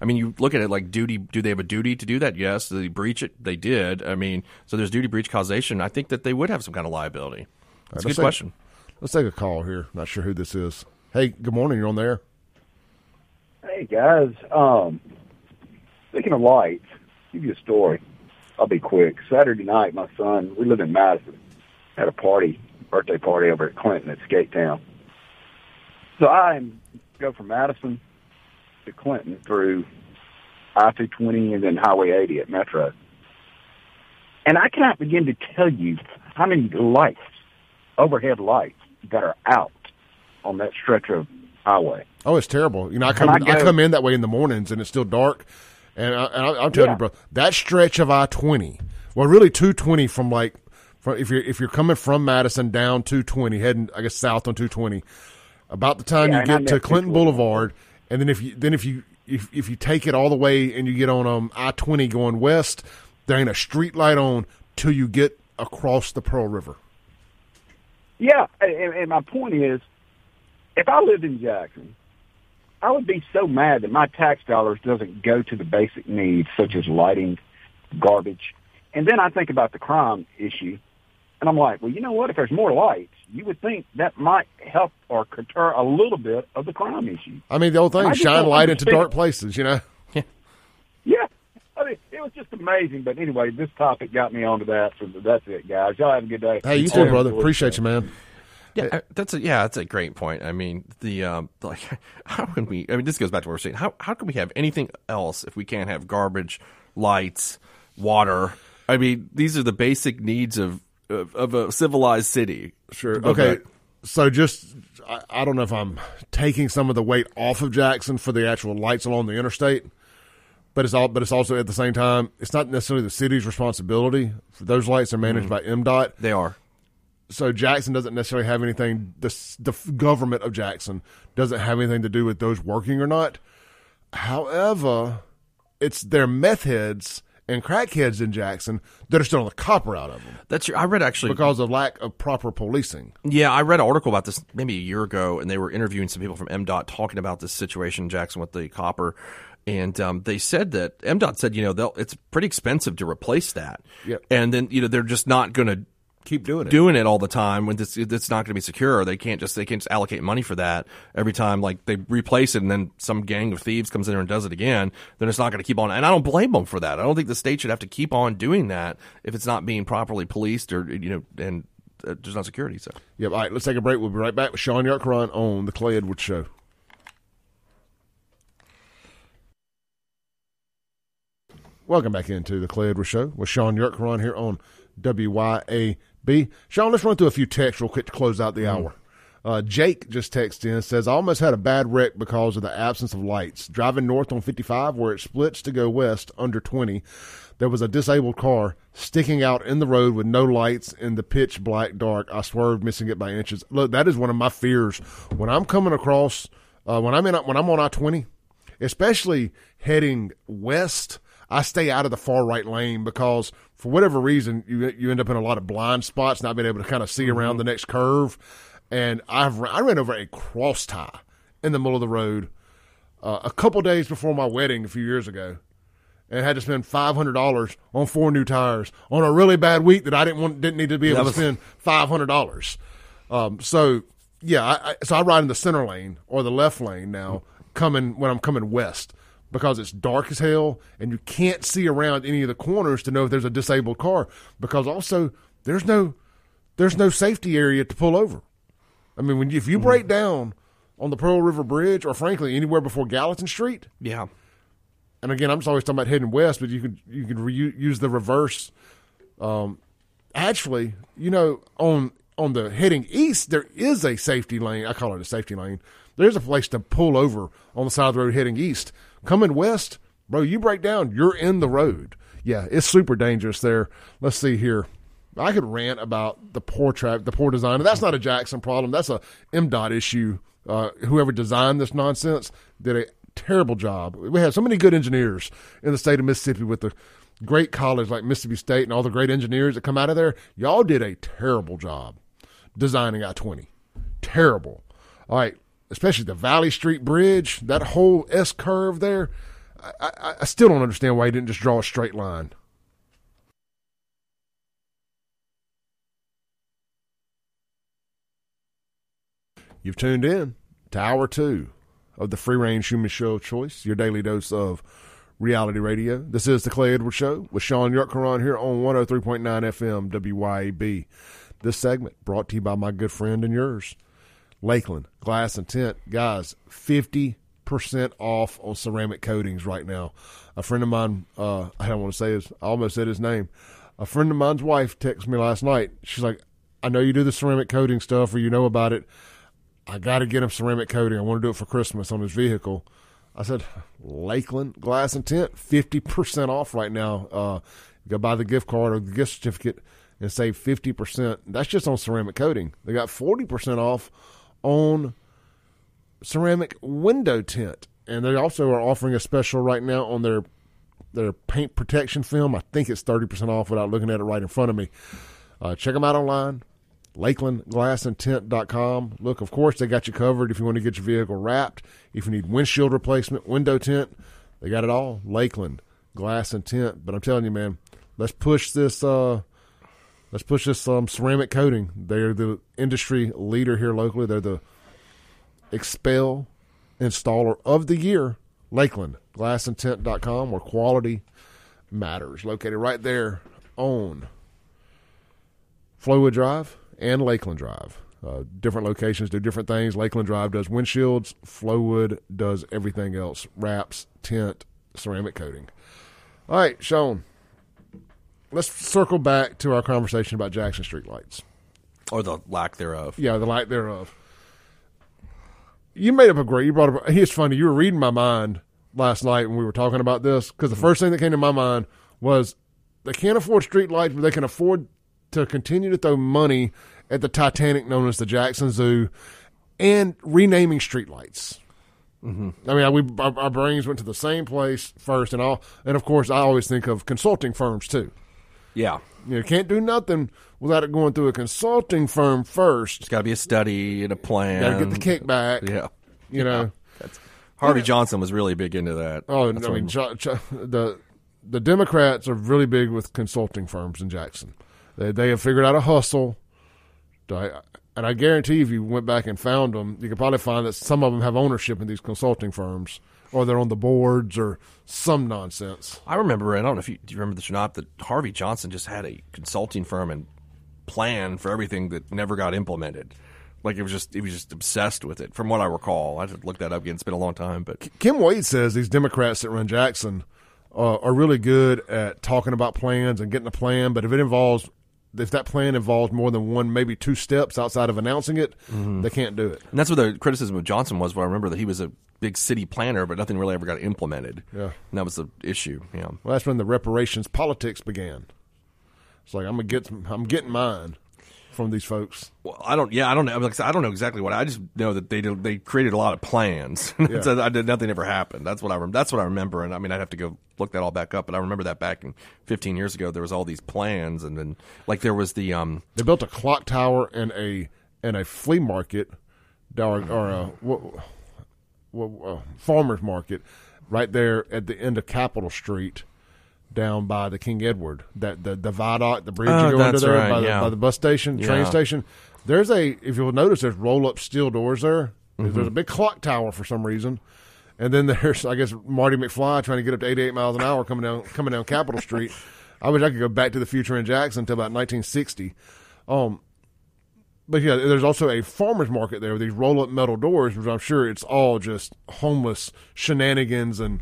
Speaker 2: I mean, you look at it like duty. Do they have a duty to do that? Yes. Do they breach it? They did. I mean, so there's duty breach causation. I think that they would have some kind of liability. That's a
Speaker 1: let's
Speaker 2: good
Speaker 1: take-
Speaker 2: question.
Speaker 1: Let's take a call here. Not sure who this is. Hey, good morning. You're on there.
Speaker 10: Hey guys, um, speaking of lights, give you a story. I'll be quick. Saturday night, my son, we live in Madison, had a party, birthday party over at Clinton at Skate Town. So I go from Madison to Clinton through I-220 and then Highway 80 at Metro. And I cannot begin to tell you how many lights, overhead lights, that are out on that stretch of highway.
Speaker 1: Oh, it's terrible. You know, I come
Speaker 10: I
Speaker 1: I, come in that way in the mornings and it's still dark. And, I, and I, I'm telling
Speaker 10: Yeah.
Speaker 1: you, bro, that stretch of I twenty, well, really two twenty from like, from if you're if you're coming from Madison down two twenty, heading I guess south on two twenty, about the time
Speaker 10: Yeah,
Speaker 1: you get to Clinton Boulevard, and then if you then if you if if you take it all the way and you get on um I twenty going west, there ain't a street light on till you get across the Pearl River.
Speaker 10: Yeah, and, and my point is, if I lived in Jackson, I would be so mad that my tax dollars doesn't go to the basic needs such as lighting, garbage, and then I think about the crime issue, and I'm like, well, you know what? If there's more lights, you would think that might help or deter a little bit of the crime issue.
Speaker 1: I mean, the old thing, shine
Speaker 10: don't
Speaker 1: light into dark places, you know.
Speaker 10: Yeah. I mean, it was just amazing. But anyway, this topic got me onto that. So that's it, guys. Y'all have a good day.
Speaker 1: Hey, you too, brother. Appreciate you, man.
Speaker 2: Yeah, that's a yeah, that's a great point. I mean, the um, [laughs] like, how can we? I mean, this goes back to what we're saying. How how can we have anything else if we can't have garbage, lights, water? I mean, these are the basic needs of of, of a civilized city.
Speaker 1: Sure. Okay.
Speaker 2: that-
Speaker 1: So just, I, I don't know if I'm taking some of the weight off of Jackson for the actual lights along the interstate, but it's all, but it's also at the same time, it's not necessarily the city's responsibility. Those lights are managed mm. by MDOT.
Speaker 2: They are.
Speaker 1: So Jackson doesn't necessarily have anything. The the government of Jackson doesn't have anything to do with those working or not. However, it's their meth heads and crackheads in Jackson that are stealing the copper out of them.
Speaker 2: That's your, I read actually
Speaker 1: because of lack of proper policing.
Speaker 2: Yeah, I read an article about this maybe a year ago, and they were interviewing some people from MDOT talking about this situation in Jackson with the copper. And um, they said that MDOT said, you know, they'll, it's pretty expensive to replace that.
Speaker 1: Yep.
Speaker 2: And then, you know, they're just not going to
Speaker 1: keep doing it,
Speaker 2: doing it all the time when this it's not going to be secure. They can't just they can't just allocate money for that every time. Like they replace it, and then some gang of thieves comes in there and does it again. Then it's not going to keep on. And I don't blame them for that. I don't think the state should have to keep on doing that if it's not being properly policed or you know and uh, there's not security. So.
Speaker 1: Yep. All right, let's take a break. We'll be right back with Shaun Yurtkuran on the Clay Edwards Show. Welcome back into the Clay Edwards Show with Shaun Yurtkuran here on WYAB. Shaun, let's run through a few texts real quick to close out the hour. Uh, Jake just texted in and says, I almost had a bad wreck because of the absence of lights. Driving north on 55 where it splits to go west under 20, there was a disabled car sticking out in the road with no lights in the pitch black dark. I swerved, missing it by inches. Look, that is one of my fears when I'm coming across, uh, when I'm in, when I'm on I 20, especially heading west. I stay out of the far right lane because for whatever reason you you end up in a lot of blind spots, not being able to kind of see around the next curve. And I've I ran over a cross tie in the middle of the road uh, a couple days before my wedding a few years ago, and had to spend five hundred dollars on four new tires on a really bad week that I didn't want didn't need to be able
Speaker 2: That
Speaker 1: to spend five hundred dollars. Um, so yeah, I, I, so I ride in the center lane or the left lane now, coming when I'm coming west because it's dark as hell and you can't see around any of the corners to know if there's a disabled car because also there's no there's no safety area to pull over. I mean, when you, if you break down on the Pearl River Bridge or frankly anywhere before Gallatin Street,
Speaker 2: Yeah.
Speaker 1: and again, I'm just always talking about heading west, but you could you could re- use the reverse. Um, actually, you know, on on the heading east, there is a safety lane. I call it a safety lane. There's a place to pull over on the side of the road heading east. Coming west, bro, you break down, you're in the road. Yeah, it's super dangerous there. Let's see here. I could rant about the poor track, the poor design. And that's not a Jackson problem. That's a MDOT issue. Uh, whoever designed this nonsense did a terrible job. We have so many good engineers in the state of Mississippi with the great college like Mississippi State and all the great engineers that come out of there. Y'all did a terrible job designing I 20. Terrible. All right. Especially the Valley Street Bridge, that whole S curve there. I, I, I still don't understand why you didn't just draw a straight line. You've tuned in to hour two of the free range human show of choice, your daily dose of reality radio. This is the Clay Edwards Show with Shaun York Yurtkuran here on 103.9 FM WYAB. This segment brought to you by my good friend and yours, Lakeland Glass and Tint. Guys, 50% off on ceramic coatings right now. A friend of mine, uh, I don't want to say his, I almost said his name. A friend of mine's wife texted me last night. She's like, I know you do the ceramic coating stuff or you know about it. I got to get him ceramic coating. I want to do it for Christmas on his vehicle. I said, Lakeland Glass and Tint, 50% off right now. Uh, go buy the gift card or the gift certificate and save 50%. That's just on ceramic coating. They got 40% off on ceramic window tint. And they also are offering a special right now on their their paint protection film. I think it's 30% off without looking at it right in front of me. Uh, check them out online, lakelandglassandtint.com. Look, of course, they got you covered if you want to get your vehicle wrapped, if you need windshield replacement, window tint, they got it all. Lakeland Glass and Tint. But I'm telling you, man, let's push this. Uh, let's push this um, ceramic coating. They're the industry leader here locally. They're the XPEL installer of the year. Lakeland glassandtint.com where quality matters. Located right there on Flowood Drive and Lakeland Drive. Uh, different locations do different things. Lakeland Drive does windshields. Flowood does everything else: wraps, tint, ceramic coating. All right, Shaun. Let's circle back to our conversation about Jackson Street lights.
Speaker 2: Or the lack thereof.
Speaker 1: Yeah, the lack thereof. You made up a great. You brought up. It's funny. You were reading my mind last night when we were talking about this because the first thing that came to my mind was they can't afford street lights, but they can afford to continue to throw money at the Titanic, known as the Jackson Zoo, and renaming street lights. Mm-hmm. I mean, we our, our brains went to the same place first, and all, and of course, I always think of consulting firms too.
Speaker 2: Yeah.
Speaker 1: You can't do nothing without it going through a consulting firm first.
Speaker 2: It's got to be a study and a plan.
Speaker 1: Got to get the kickback.
Speaker 2: Yeah.
Speaker 1: You know,
Speaker 2: Harvey
Speaker 1: Yeah.
Speaker 2: Johnson was really big into that.
Speaker 1: Oh,
Speaker 2: That's
Speaker 1: I mean, the the Democrats are really big with consulting firms in Jackson. They they have figured out a hustle, I- and I guarantee if you went back and found them, you could probably find that some of them have ownership in these consulting firms, or they're on the boards, or some nonsense.
Speaker 2: I remember, I don't know if you, do you remember this or not, that Harvey Johnson just had a consulting firm and plan for everything that never got implemented. Like it was just, he was just obsessed with it. From what I recall, I had to look that up again. It's been a long time, but
Speaker 1: Kim Wade says these Democrats that run Jackson uh, are really good at talking about plans and getting a plan, but if it involves if that plan involves more than one, maybe two steps outside of announcing it, mm-hmm. they can't do it.
Speaker 2: and that's what the criticism of Johnson was. Where I remember that he was a big city planner, but nothing really ever got implemented.
Speaker 1: Yeah.
Speaker 2: and that was the issue. Yeah,
Speaker 1: Well, that's when the reparations politics began. It's like I'm gonna get, I'm getting mine from these folks.
Speaker 2: Well, I don't. Yeah, I don't know. Like I said, I don't know exactly what. I just know that they did, they created a lot of plans. [laughs] so I did, nothing ever happened. That's what I. rem- That's what I remember. And I mean, I'd have to go look that all back up. But I remember that back in 15 years ago, there was all these plans, and then like there was the um.
Speaker 1: They built a clock tower and a and a flea market, or, or a, what, well, uh, farmers market right there at the end of Capitol Street, down by the King Edward, that the the viaduct, the bridge
Speaker 2: Oh,
Speaker 1: you go under there
Speaker 2: right,
Speaker 1: by, the,
Speaker 2: yeah.
Speaker 1: by the bus station, train station. There's a if you'll notice, there's roll up steel doors there.
Speaker 2: Mm-hmm.
Speaker 1: There's a big clock tower for some reason. And then there's, I guess, Marty McFly trying to get up to 88 miles an hour coming down coming down Capitol Street. I wish I could go back to the future in Jackson until about 1960. Um, but yeah, there's also a farmers market there with these roll up metal doors, which I'm sure it's all just homeless shenanigans and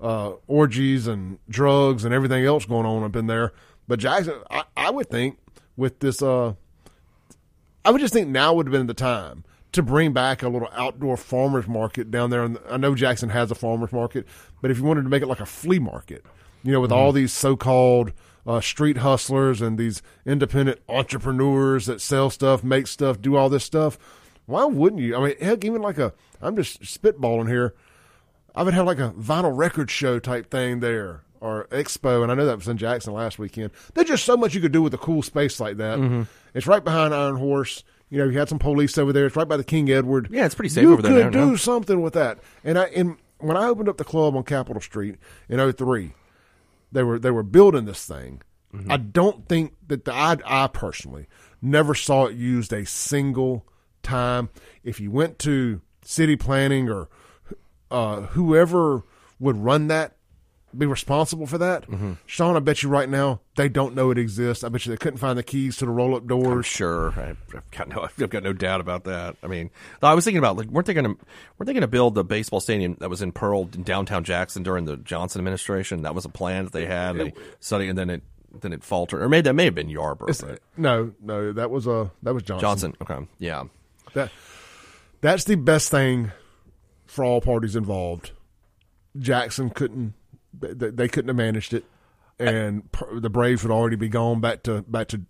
Speaker 1: uh, orgies and drugs and everything else going on up in there. But Jackson, I, I would think with this, uh, I would just think now would have been the time to bring back a little outdoor farmers market down there. And I know Jackson has a farmers market, but if you wanted to make it like a flea market, you know, with all these so-called uh, street hustlers and these independent entrepreneurs that sell stuff, make stuff, do all this stuff, why wouldn't you? I mean, heck, even like a, I'm just spitballing here. I would have like a vinyl record show type thing there or expo, and I know that was in Jackson last weekend. There's just so much you could do with a cool space like that.
Speaker 2: Mm-hmm.
Speaker 1: It's right behind Iron Horse. You know, you had some police over there. It's right by the King Edward.
Speaker 2: Yeah, it's pretty safe
Speaker 1: you
Speaker 2: over there
Speaker 1: You
Speaker 2: could
Speaker 1: do something with that. And I and when I opened up the club on Capitol Street in 03, they were they were building this thing.
Speaker 2: Mm-hmm.
Speaker 1: I don't think that the I, I personally never saw it used a single time. If you went to city planning or uh, whoever would run that, be responsible for that,
Speaker 2: Mm-hmm.
Speaker 1: Shaun, I bet you right now they don't know it exists. I bet you they couldn't find the keys to the roll up
Speaker 2: I'm
Speaker 1: doors.
Speaker 2: sure. I- I've got no. [laughs] I've got no doubt about that. I mean, I was thinking about like weren't they going to weren't they going to build the baseball stadium that was in Pearl in downtown Jackson during the Johnson administration? That was a plan that they had. They studied and then it then it faltered, or maybe that may have been Yarborough. but
Speaker 1: No, no, that was uh that was Johnson.
Speaker 2: Johnson. Okay, yeah.
Speaker 1: That that's the best thing for all parties involved. Jackson couldn't they, they couldn't have managed it, and per- the Braves would already be gone back to back to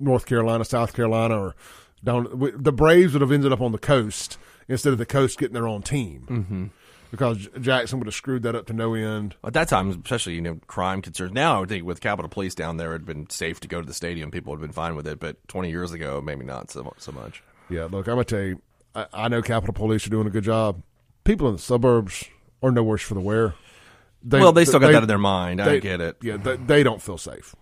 Speaker 1: North Carolina, South Carolina, or down. The Braves would have ended up on the coast instead of the coast getting their own team. Mm-hmm. Because Jackson would have screwed that up to no end.
Speaker 2: At that time, especially you know crime concerns. Now I would think with Capitol Police down there, it'd been safe to go to the stadium. People would have been fine with it. But twenty years ago, maybe not so so much.
Speaker 1: Yeah, look, I'm gonna tell you, I, I know Capitol Police are doing a good job. People in the suburbs are no worse for the wear. They,
Speaker 2: Well, they still got that in their mind. I
Speaker 1: they-
Speaker 2: get it.
Speaker 1: Yeah, they, they don't feel safe.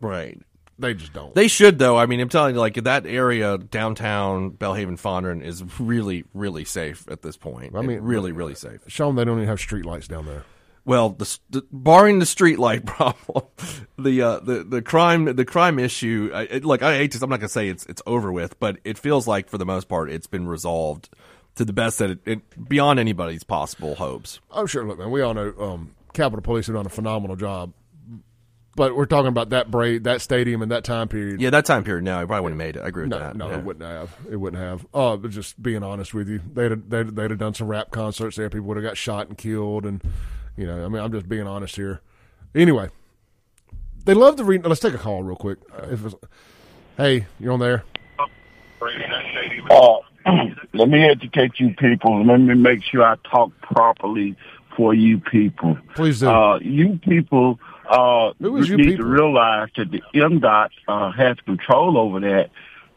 Speaker 2: Right.
Speaker 1: They just don't.
Speaker 2: They should though. I mean, I'm telling you, like that area downtown Belhaven Fondren is really, really safe at this point.
Speaker 1: I mean,
Speaker 2: really, really safe.
Speaker 1: Shaun, they don't even have street lights down there.
Speaker 2: Well, the, the barring the street light [laughs] problem, the uh, the the crime the crime issue. I, it, look, I hate to. I'm not gonna say it's it's over with, but it feels like for the most part it's been resolved to the best that it, it beyond anybody's possible hopes.
Speaker 1: Oh, sure. Look, man, we all know um, Capitol Police have done a phenomenal job. But we're talking about that braid, that stadium, and that time period.
Speaker 2: Yeah, that time period. No, I probably wouldn't have made it. I agree with
Speaker 1: No,
Speaker 2: that.
Speaker 1: no,
Speaker 2: yeah.
Speaker 1: it wouldn't have. It wouldn't have. Uh, but just being honest with you, they'd have, they'd, they'd have done some rap concerts there. People would have got shot and killed, and you know, I mean, I'm just being honest here. Anyway, they love to read. Let's take a call real quick. Uh, if it's, hey, you're on there.
Speaker 11: Uh, [clears throat] let me educate you people. Let me make sure I talk properly for you people.
Speaker 1: Please do.
Speaker 11: Uh, you people, uh, need
Speaker 1: people?
Speaker 11: to realize that the MDOT uh, has control over that.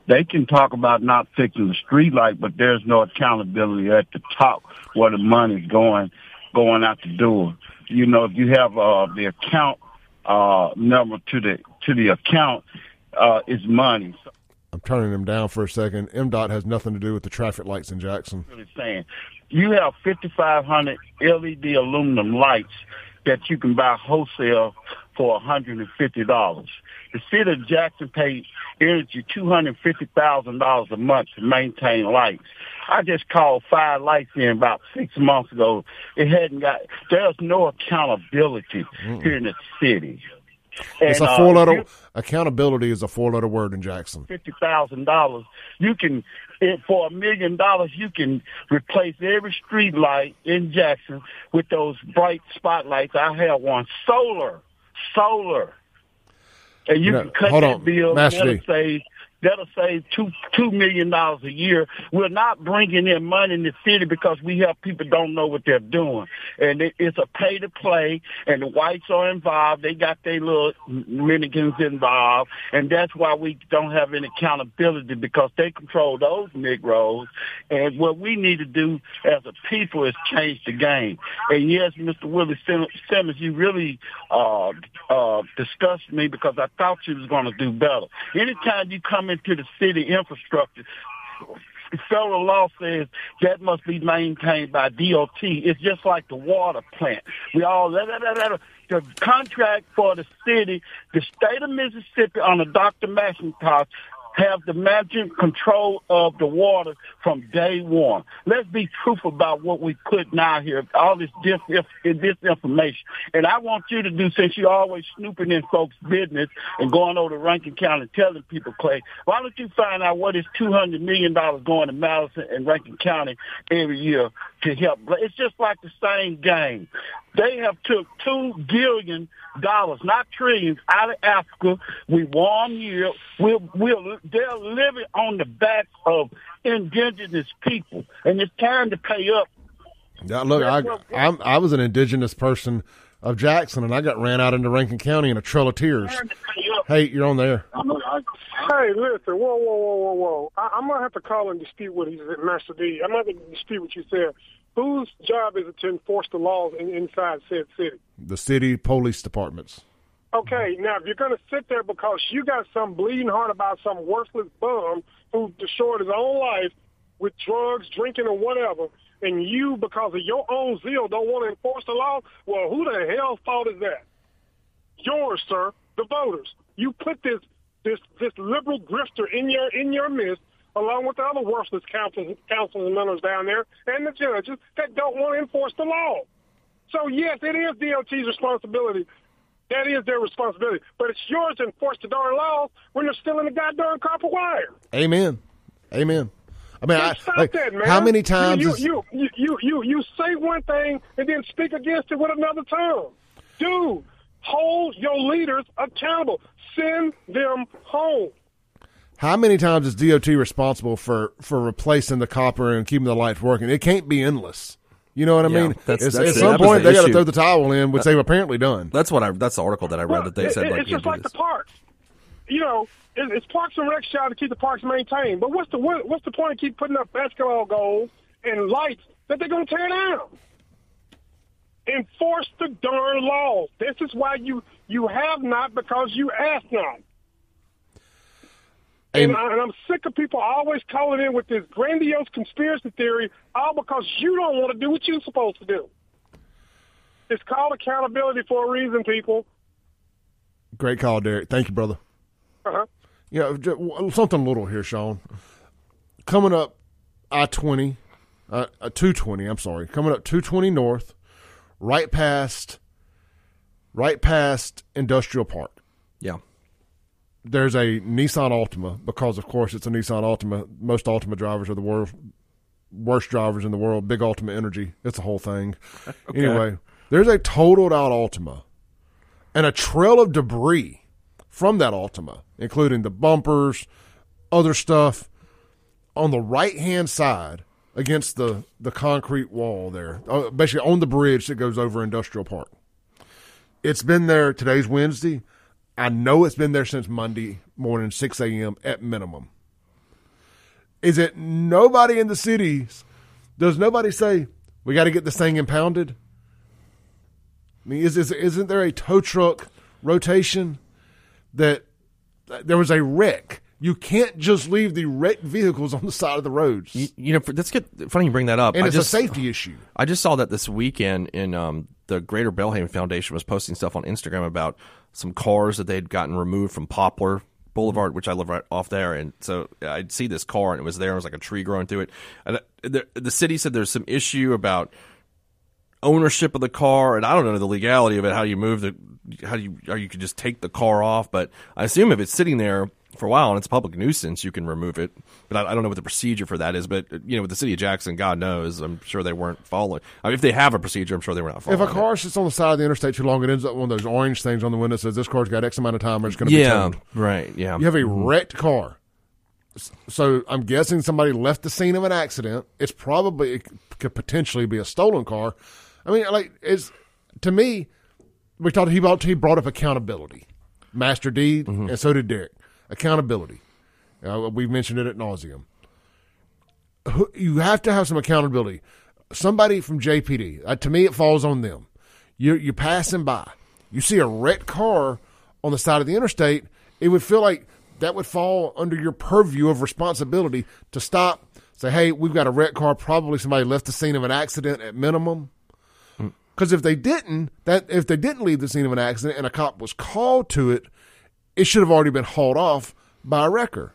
Speaker 11: They can talk about not fixing the street light, but there's no accountability at the top where the money's going, going out the door. You know, if you have uh, the account uh, number to the to the account, uh, it's money. So
Speaker 1: I'm turning them down for a second. MDOT has nothing to do with the traffic lights in Jackson.
Speaker 11: really saying. You have 5,500 LED aluminum lights that you can buy wholesale for $150. The city of Jackson pays Entergy $250,000 a month to maintain lights. I just called five lights in about six months ago. It hadn't got, there's no accountability here in the city.
Speaker 1: It's
Speaker 11: And,
Speaker 1: a
Speaker 11: uh,
Speaker 1: four letter accountability is a four letter word in Jackson.
Speaker 11: fifty thousand dollars, you can for a million dollars you can replace every street light in Jackson with those bright spotlights. I have one solar, solar, and you
Speaker 1: You know,
Speaker 11: can cut
Speaker 1: hold
Speaker 11: that
Speaker 1: on,
Speaker 11: bill.
Speaker 1: Master D.
Speaker 11: save That'll save two two million dollars a year. We're not bringing in money in the city because we have people don't know what they're doing, and it, it's a pay to play. And the whites are involved. They got their little Dominicans involved, and that's why we don't have any accountability because they control those Negroes. And what we need to do as a people is change the game. And yes, Mr. Willie Simmons, you really uh, uh, disgust me because I thought you was going to do better. Anytime you come into the city infrastructure, federal law says that must be maintained by DOT. It's just like the water plant. We all da, the contract for the city, the state of Mississippi on under Dr. McIntosh have the magic control of the water from day one. Let's be truthful about what we put now here, all this dis- this information. And I want you to do, since you're always snooping in folks' business and going over to Rankin County telling people, Clay, why don't you find out what is $200 million going to Madison and Rankin County every year to help? It's just like the same game. They have took two billion dollars, not trillions, out of Africa. We warm year. We're, we're, they're living on the backs of indigenous people, and it's time to pay up.
Speaker 1: Yeah, look, I, I'm, I was an indigenous person of Jackson, and I got ran out into Rankin County in a trail of tears. Hey, you're on there.
Speaker 3: Hey, listen, whoa, whoa, whoa, whoa, whoa. I, am gonna have to call and dispute what he said, Master D. I'm not gonna dispute what you said whose job is it to enforce the laws in, inside said city?
Speaker 1: The city police departments.
Speaker 3: Okay, now if you're going to sit there because you got some bleeding heart about some worthless bum who destroyed his own life with drugs, drinking, or whatever, and you, because of your own zeal, don't want to enforce the law, well, who the hell's fault is that? Yours, sir, the voters. You put this this this liberal grifter in your in your midst along with the other worthless and members down there, and the judges that don't want to enforce the law. So yes, it is DOT's responsibility. That is their responsibility. But it's yours to enforce the darn laws when they're still in the goddamn copper wire.
Speaker 1: Amen. Amen. I mean,
Speaker 3: I,
Speaker 1: like, that, man. How many times?
Speaker 3: You, you, you, you, you, you say one thing and then speak against it with another tongue. Dude, hold your leaders accountable. Send them home.
Speaker 1: How many times is DOT responsible for for replacing the copper and keeping the lights working? It can't be endless. You know what I
Speaker 2: yeah,
Speaker 1: mean?
Speaker 2: That's,
Speaker 1: that's
Speaker 2: at
Speaker 1: some point the they got to throw the towel in, which uh, they've apparently done.
Speaker 2: That's what I. That's the article that I read
Speaker 3: well,
Speaker 2: that they
Speaker 3: it,
Speaker 2: said.
Speaker 3: It,
Speaker 2: like,
Speaker 3: it's just like
Speaker 2: this.
Speaker 3: the parks. You know, it, it's Parks and Rec job to keep the parks maintained. But what's the what, what's the point of keep putting up basketball goals and lights that they're going to tear down? Enforce the darn laws. This is why you you have not because you ask not. And, and, I, and I'm sick of people always calling in with this grandiose conspiracy theory, all because you don't want to do what you're supposed to do. It's called accountability for a reason, people.
Speaker 1: Great call, Derek. Thank you, brother.
Speaker 3: Uh-huh.
Speaker 1: Yeah, something little here, Shaun. Coming up I 20, uh, 220, I'm sorry. Coming up 220 North, right past, right past Industrial Park.
Speaker 2: Yeah
Speaker 1: there's a Nissan Altima because, of course, it's a Nissan Altima. Most Altima drivers are the worst worst drivers in the world. Big Altima Energy. It's a whole thing. [laughs] okay. Anyway, there's a totaled out Altima and a trail of debris from that Altima, including the bumpers, other stuff, on the right hand side against the, the concrete wall there, uh, basically on the bridge that goes over Industrial Park. It's been there. Today's Wednesday. I know it's been there since Monday morning, 6 a.m. at minimum. Is it nobody in the cities? Does nobody say, we got to get this thing impounded? I mean, is, is, isn't there a tow truck rotation that there was a wreck? You can't just leave the wrecked vehicles on the side of the roads.
Speaker 2: You, you know, that's good. Funny you bring that up.
Speaker 1: And
Speaker 2: I
Speaker 1: it's
Speaker 2: just,
Speaker 1: a safety issue.
Speaker 2: I just saw that this weekend in um, the Greater Belhaven Foundation was posting stuff on Instagram about some cars that they'd gotten removed from Poplar Boulevard, which I live right off there, and so I'd see this car and it was there. It was like a tree growing through it. And the, the city said there's some issue about ownership of the car, and I don't know the legality of it. How you move the how you or you could just take the car off, but I assume if it's sitting there for a while and it's a public nuisance, you can remove it. But I, I, don't know what the procedure for that is. But uh, you know, with the city of Jackson, God knows, I'm sure they weren't following. I mean, if they have a procedure, I'm sure they were not following.
Speaker 1: If a car it. sits on the side of the interstate too long, it ends up one of those orange things on the window that says this car's got X amount of time, or it's going to
Speaker 2: yeah,
Speaker 1: be towed.
Speaker 2: right. Yeah,
Speaker 1: you have a mm-hmm. wrecked car So I'm guessing somebody left the scene of an accident. It's probably it could potentially be a stolen car. I mean, like it's to me, we talked. He brought he brought up accountability, Master D, mm-hmm. and so did Derek. Accountability. Uh, we mentioned it at nauseum. You have to have some accountability. Somebody from JPD. Uh, to me, it falls on them. You're you're passing by. You see a wrecked car on the side of the interstate. It would feel like that would fall under your purview of responsibility to stop. Say, hey, we've got a wrecked car. Probably somebody left the scene of an accident at minimum. Because if they didn't, that if they didn't leave the scene of an accident and a cop was called to it, it should have already been hauled off by a wrecker.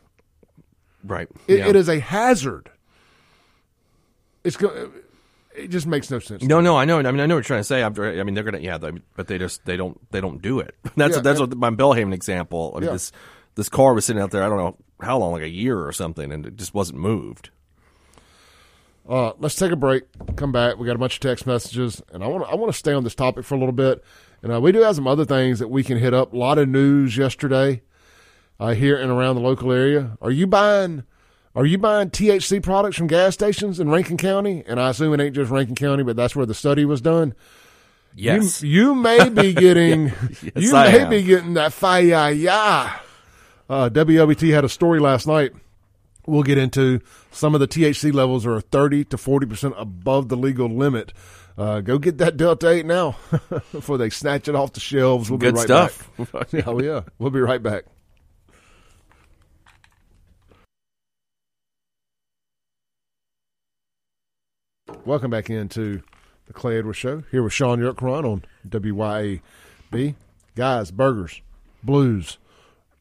Speaker 2: Right.
Speaker 1: It,
Speaker 2: Yeah.
Speaker 1: it is a hazard. It's go- it just makes no sense.
Speaker 2: No, no, I know. I mean, I know what you're trying to say. I'm, I mean, they're gonna, yeah, they, but they just they don't they don't do it. [laughs] That's
Speaker 1: Yeah,
Speaker 2: that's
Speaker 1: and-
Speaker 2: what my Belhaven example. I mean,
Speaker 1: Yeah.
Speaker 2: This this car was sitting out there. I don't know how long, like a year or something, and it just wasn't moved.
Speaker 1: Uh, let's take a break. Come back. We got a bunch of text messages, and I want to I want to stay on this topic for a little bit. And uh, we do have some other things that we can hit up. A lot of news yesterday uh, here and around the local area. Are you buying? Are you buying THC products from gas stations in Rankin County? And I assume it ain't just Rankin County, but that's where the study was done.
Speaker 2: Yes.
Speaker 1: You, you may be [laughs] getting.
Speaker 2: Yes,
Speaker 1: you
Speaker 2: I
Speaker 1: may
Speaker 2: am.
Speaker 1: be getting that fire. Yeah. Uh, WLBT had a story last night. We'll get into some of the THC levels are 30 to 40 percent above the legal limit. Uh, go get that Delta 8 now [laughs] before they snatch it off the shelves. We'll
Speaker 2: Good
Speaker 1: be right
Speaker 2: stuff.
Speaker 1: back. [laughs] yeah, oh, yeah. We'll be right back. Welcome back into the Clay Edwards Show here with Shaun Yurtkuran on WYAB. Guys, burgers, blues,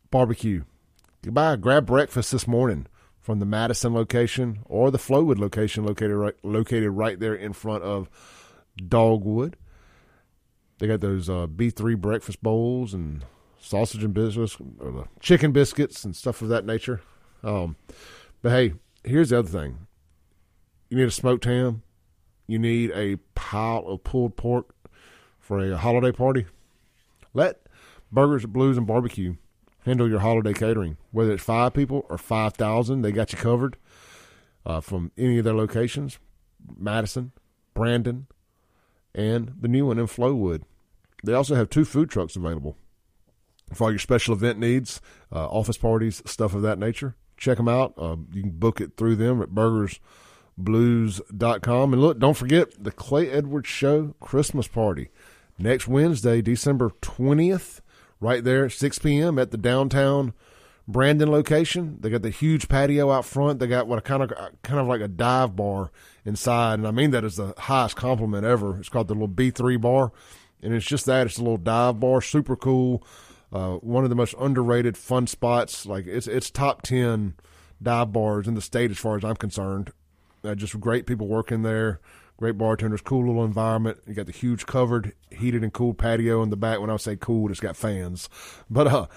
Speaker 1: barbecue. Goodbye. Grab breakfast this morning from the Madison location or the Flowood location located right, located right there in front of Dogwood. They got those uh, B3 breakfast bowls and sausage and biscuits, or the chicken biscuits and stuff of that nature. Um, but hey, here's the other thing. You need a smoked ham. You need a pile of pulled pork for a holiday party. Let Burgers, Blues, and Barbecue handle your holiday catering. Whether it's five people or 5,000, they got you covered uh, from any of their locations Madison, Brandon, and the new one in Flowood. They also have two food trucks available for all your special event needs, uh, office parties, stuff of that nature. Check them out. Uh, you can book it through them at burgersblues.com. And look, don't forget the Clay Edwards Show Christmas party next Wednesday, December 20th, right there at 6 p.m. at the downtown Brandon location. They got the huge patio out front. They got what a kind of kind of like a dive bar inside, and I mean that is the highest compliment ever. It's called the little B3 bar, and it's just that. It's a little dive bar, super cool. Uh, one of the most underrated fun spots. Like it's it's top ten dive bars in the state as far as I'm concerned. Uh, just great people working there, great bartenders, cool little environment. You got the huge covered, heated and cool patio in the back. When I say cool, it's got fans. But uh,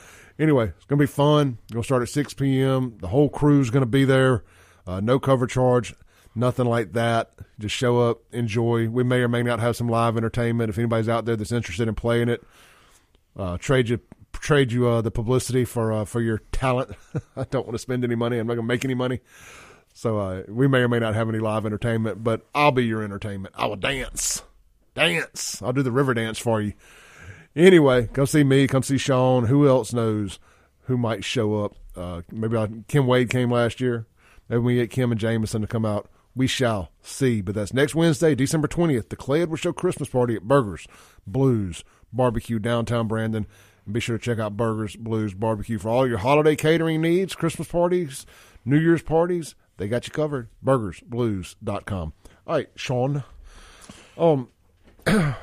Speaker 1: anyway, it's gonna be fun. Gonna start at 6 p.m. The whole crew's gonna be there. Uh, no cover charge, nothing like that. Just show up, enjoy. We may or may not have some live entertainment. If anybody's out there that's interested in playing it, uh, trade you trade you uh, the publicity for uh, for your talent. [laughs] I don't want to spend any money. I'm not gonna make any money. So uh, we may or may not have any live entertainment, but I'll be your entertainment. I will dance, dance. I'll do the river dance for you. Anyway, come see me. Come see Shaun. Who else knows who might show up? Uh, maybe I, Kim Wade came last year. Maybe we get Kim and Jameson to come out. We shall see. But that's next Wednesday, December 20th, the Clay Edwards Show Christmas party at Burgers, Blues, Barbecue, downtown Brandon. And be sure to check out Burgers, Blues, Barbecue for all your holiday catering needs, Christmas parties, New Year's parties. They got you covered. BurgersBlues.com. All right, Shaun. Um, [clears throat] where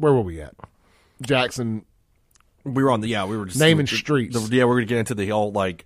Speaker 1: were we at? Jackson.
Speaker 2: We were on the yeah. We were just
Speaker 1: Naming
Speaker 2: the-
Speaker 1: streets.
Speaker 2: the- yeah, we're gonna get into the whole like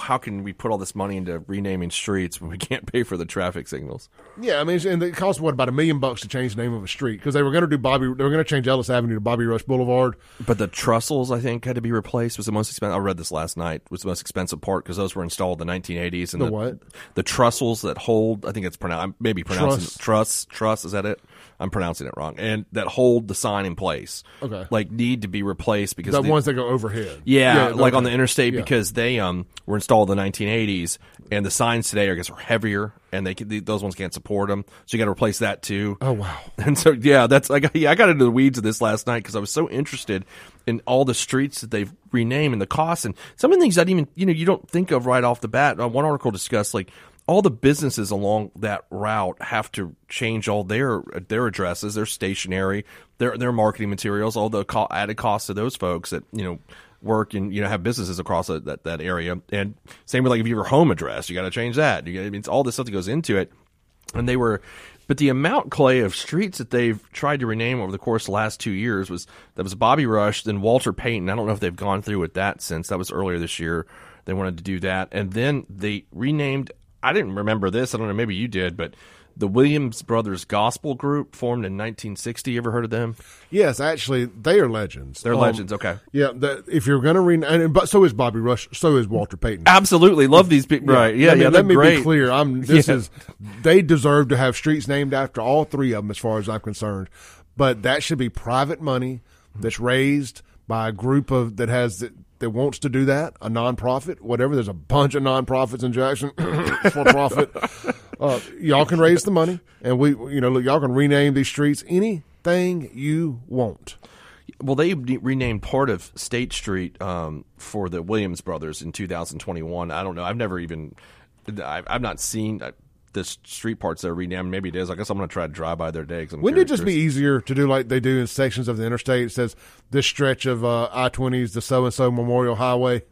Speaker 2: how can we put all this money into renaming streets when we [laughs] can't pay for the traffic signals?
Speaker 1: Yeah, I mean, and it cost what about a million bucks to change the name of a street because they were going to do Bobby. They were going to change Ellis Avenue to Bobby Rush Boulevard.
Speaker 2: But the trestles, I think, had to be replaced. Was the most expensive. I read this last night. Was the most expensive part because those were installed in the 1980s. And
Speaker 1: The what?
Speaker 2: The trestles that hold. I think it's pronounced. Maybe pronouncing
Speaker 1: Truss.
Speaker 2: truss. Truss is that it? I'm pronouncing it wrong. And that hold the sign in place.
Speaker 1: Okay.
Speaker 2: Like need to be replaced because
Speaker 1: The
Speaker 2: the-
Speaker 1: ones that go overhead.
Speaker 2: Yeah,
Speaker 1: Yeah,
Speaker 2: like on the interstate
Speaker 1: Yeah.
Speaker 2: because they um were installed in the 1980s, and the signs today, I guess, are heavier, and they can, those ones can't support them. So you got to replace that too.
Speaker 1: Oh wow! [laughs]
Speaker 2: And so yeah, that's I got yeah I got into the weeds of this last night because I was so interested in all the streets that they've renamed and the costs and some of the things that even you know you don't think of right off the bat. Uh, one article discussed like all the businesses along that route have to change all their their addresses, their stationery, their their marketing materials, all the co- added costs to those folks that you know work and you know have businesses across that that, that area. And same with like if you have your home address, you got to change that. You got, it's all this stuff that goes into it. And they were but the amount clay of streets that they've tried to rename over the course of the last two years was that was bobby rush then walter payton. I don't know if they've gone through with that since. That was earlier this year. They wanted to do that. And then they renamed i didn't remember this i don't know maybe you did but the williams brothers gospel group formed in 1960 you ever heard of them
Speaker 1: Yes, actually, they are legends.
Speaker 2: They're
Speaker 1: Um,
Speaker 2: legends, okay.
Speaker 1: Yeah, the, if you're going to read, and, but so is Bobby Rush, so is Walter Payton.
Speaker 2: absolutely love these people right yeah
Speaker 1: let me,
Speaker 2: yeah
Speaker 1: let me
Speaker 2: great
Speaker 1: be clear. I'm. [laughs] This
Speaker 2: Yeah.
Speaker 1: is. They deserve to have streets named after all three of them, as far as I'm concerned. But that should be private money that's raised by a group of that has that wants to do that, a nonprofit, whatever. There's a bunch of nonprofits in Jackson [coughs] for profit. [laughs] Uh, y'all can raise the money, and we, you know, look, y'all can rename these streets anything you want.
Speaker 2: Well, they renamed part of State Street um, for the Williams brothers in 2021. I don't know. I've never even. I've, I've not seen uh, the street parts that are renamed. Maybe it is. I guess I'm going to try to drive by their day. 'cause I'm
Speaker 1: Wouldn't it just be easier to do like they do in sections of the interstate? It says this stretch of uh, I twenties, the so and so Memorial Highway.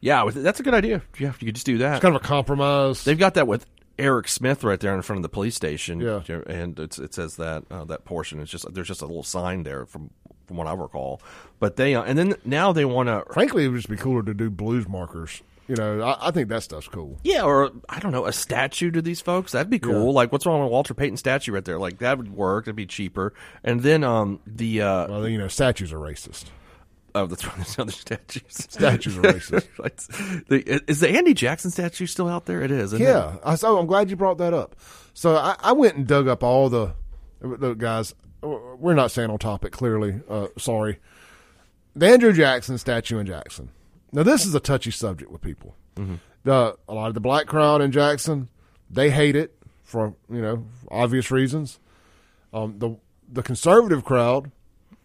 Speaker 2: Yeah, that's a good idea. Yeah, you could just do that.
Speaker 1: It's kind of a compromise.
Speaker 2: They've got that with Eric Smith right there in front of the police station.
Speaker 1: Yeah.
Speaker 2: and it's, it says that uh, that portion is just there's just a little sign there from from what I recall. But they uh, and then now they want to
Speaker 1: Frankly, it would just be cooler to do blues markers. You know, I, I think that stuff's cool.
Speaker 2: Yeah, or I don't know, a statue to these folks. That'd be cool.
Speaker 1: Yeah.
Speaker 2: Like, what's wrong with a Walter Payton statue right there? Like, that would work. It'd be cheaper. And then um the uh
Speaker 1: Well, you know, statues are racist.
Speaker 2: oh, that's [laughs] right. There's other statues.
Speaker 1: Statues are racist. [laughs]
Speaker 2: Is the Andy Jackson statue still out there? It is.
Speaker 1: Yeah,
Speaker 2: It?
Speaker 1: I, so I'm glad you brought that up. So I, I went and dug up all the look, guys. We're not staying on topic. Clearly, uh, sorry. The Andrew Jackson statue in Jackson. Now, this is a touchy subject with people. The a lot of the black crowd in Jackson, they hate it for you know obvious reasons. Um, the the conservative crowd,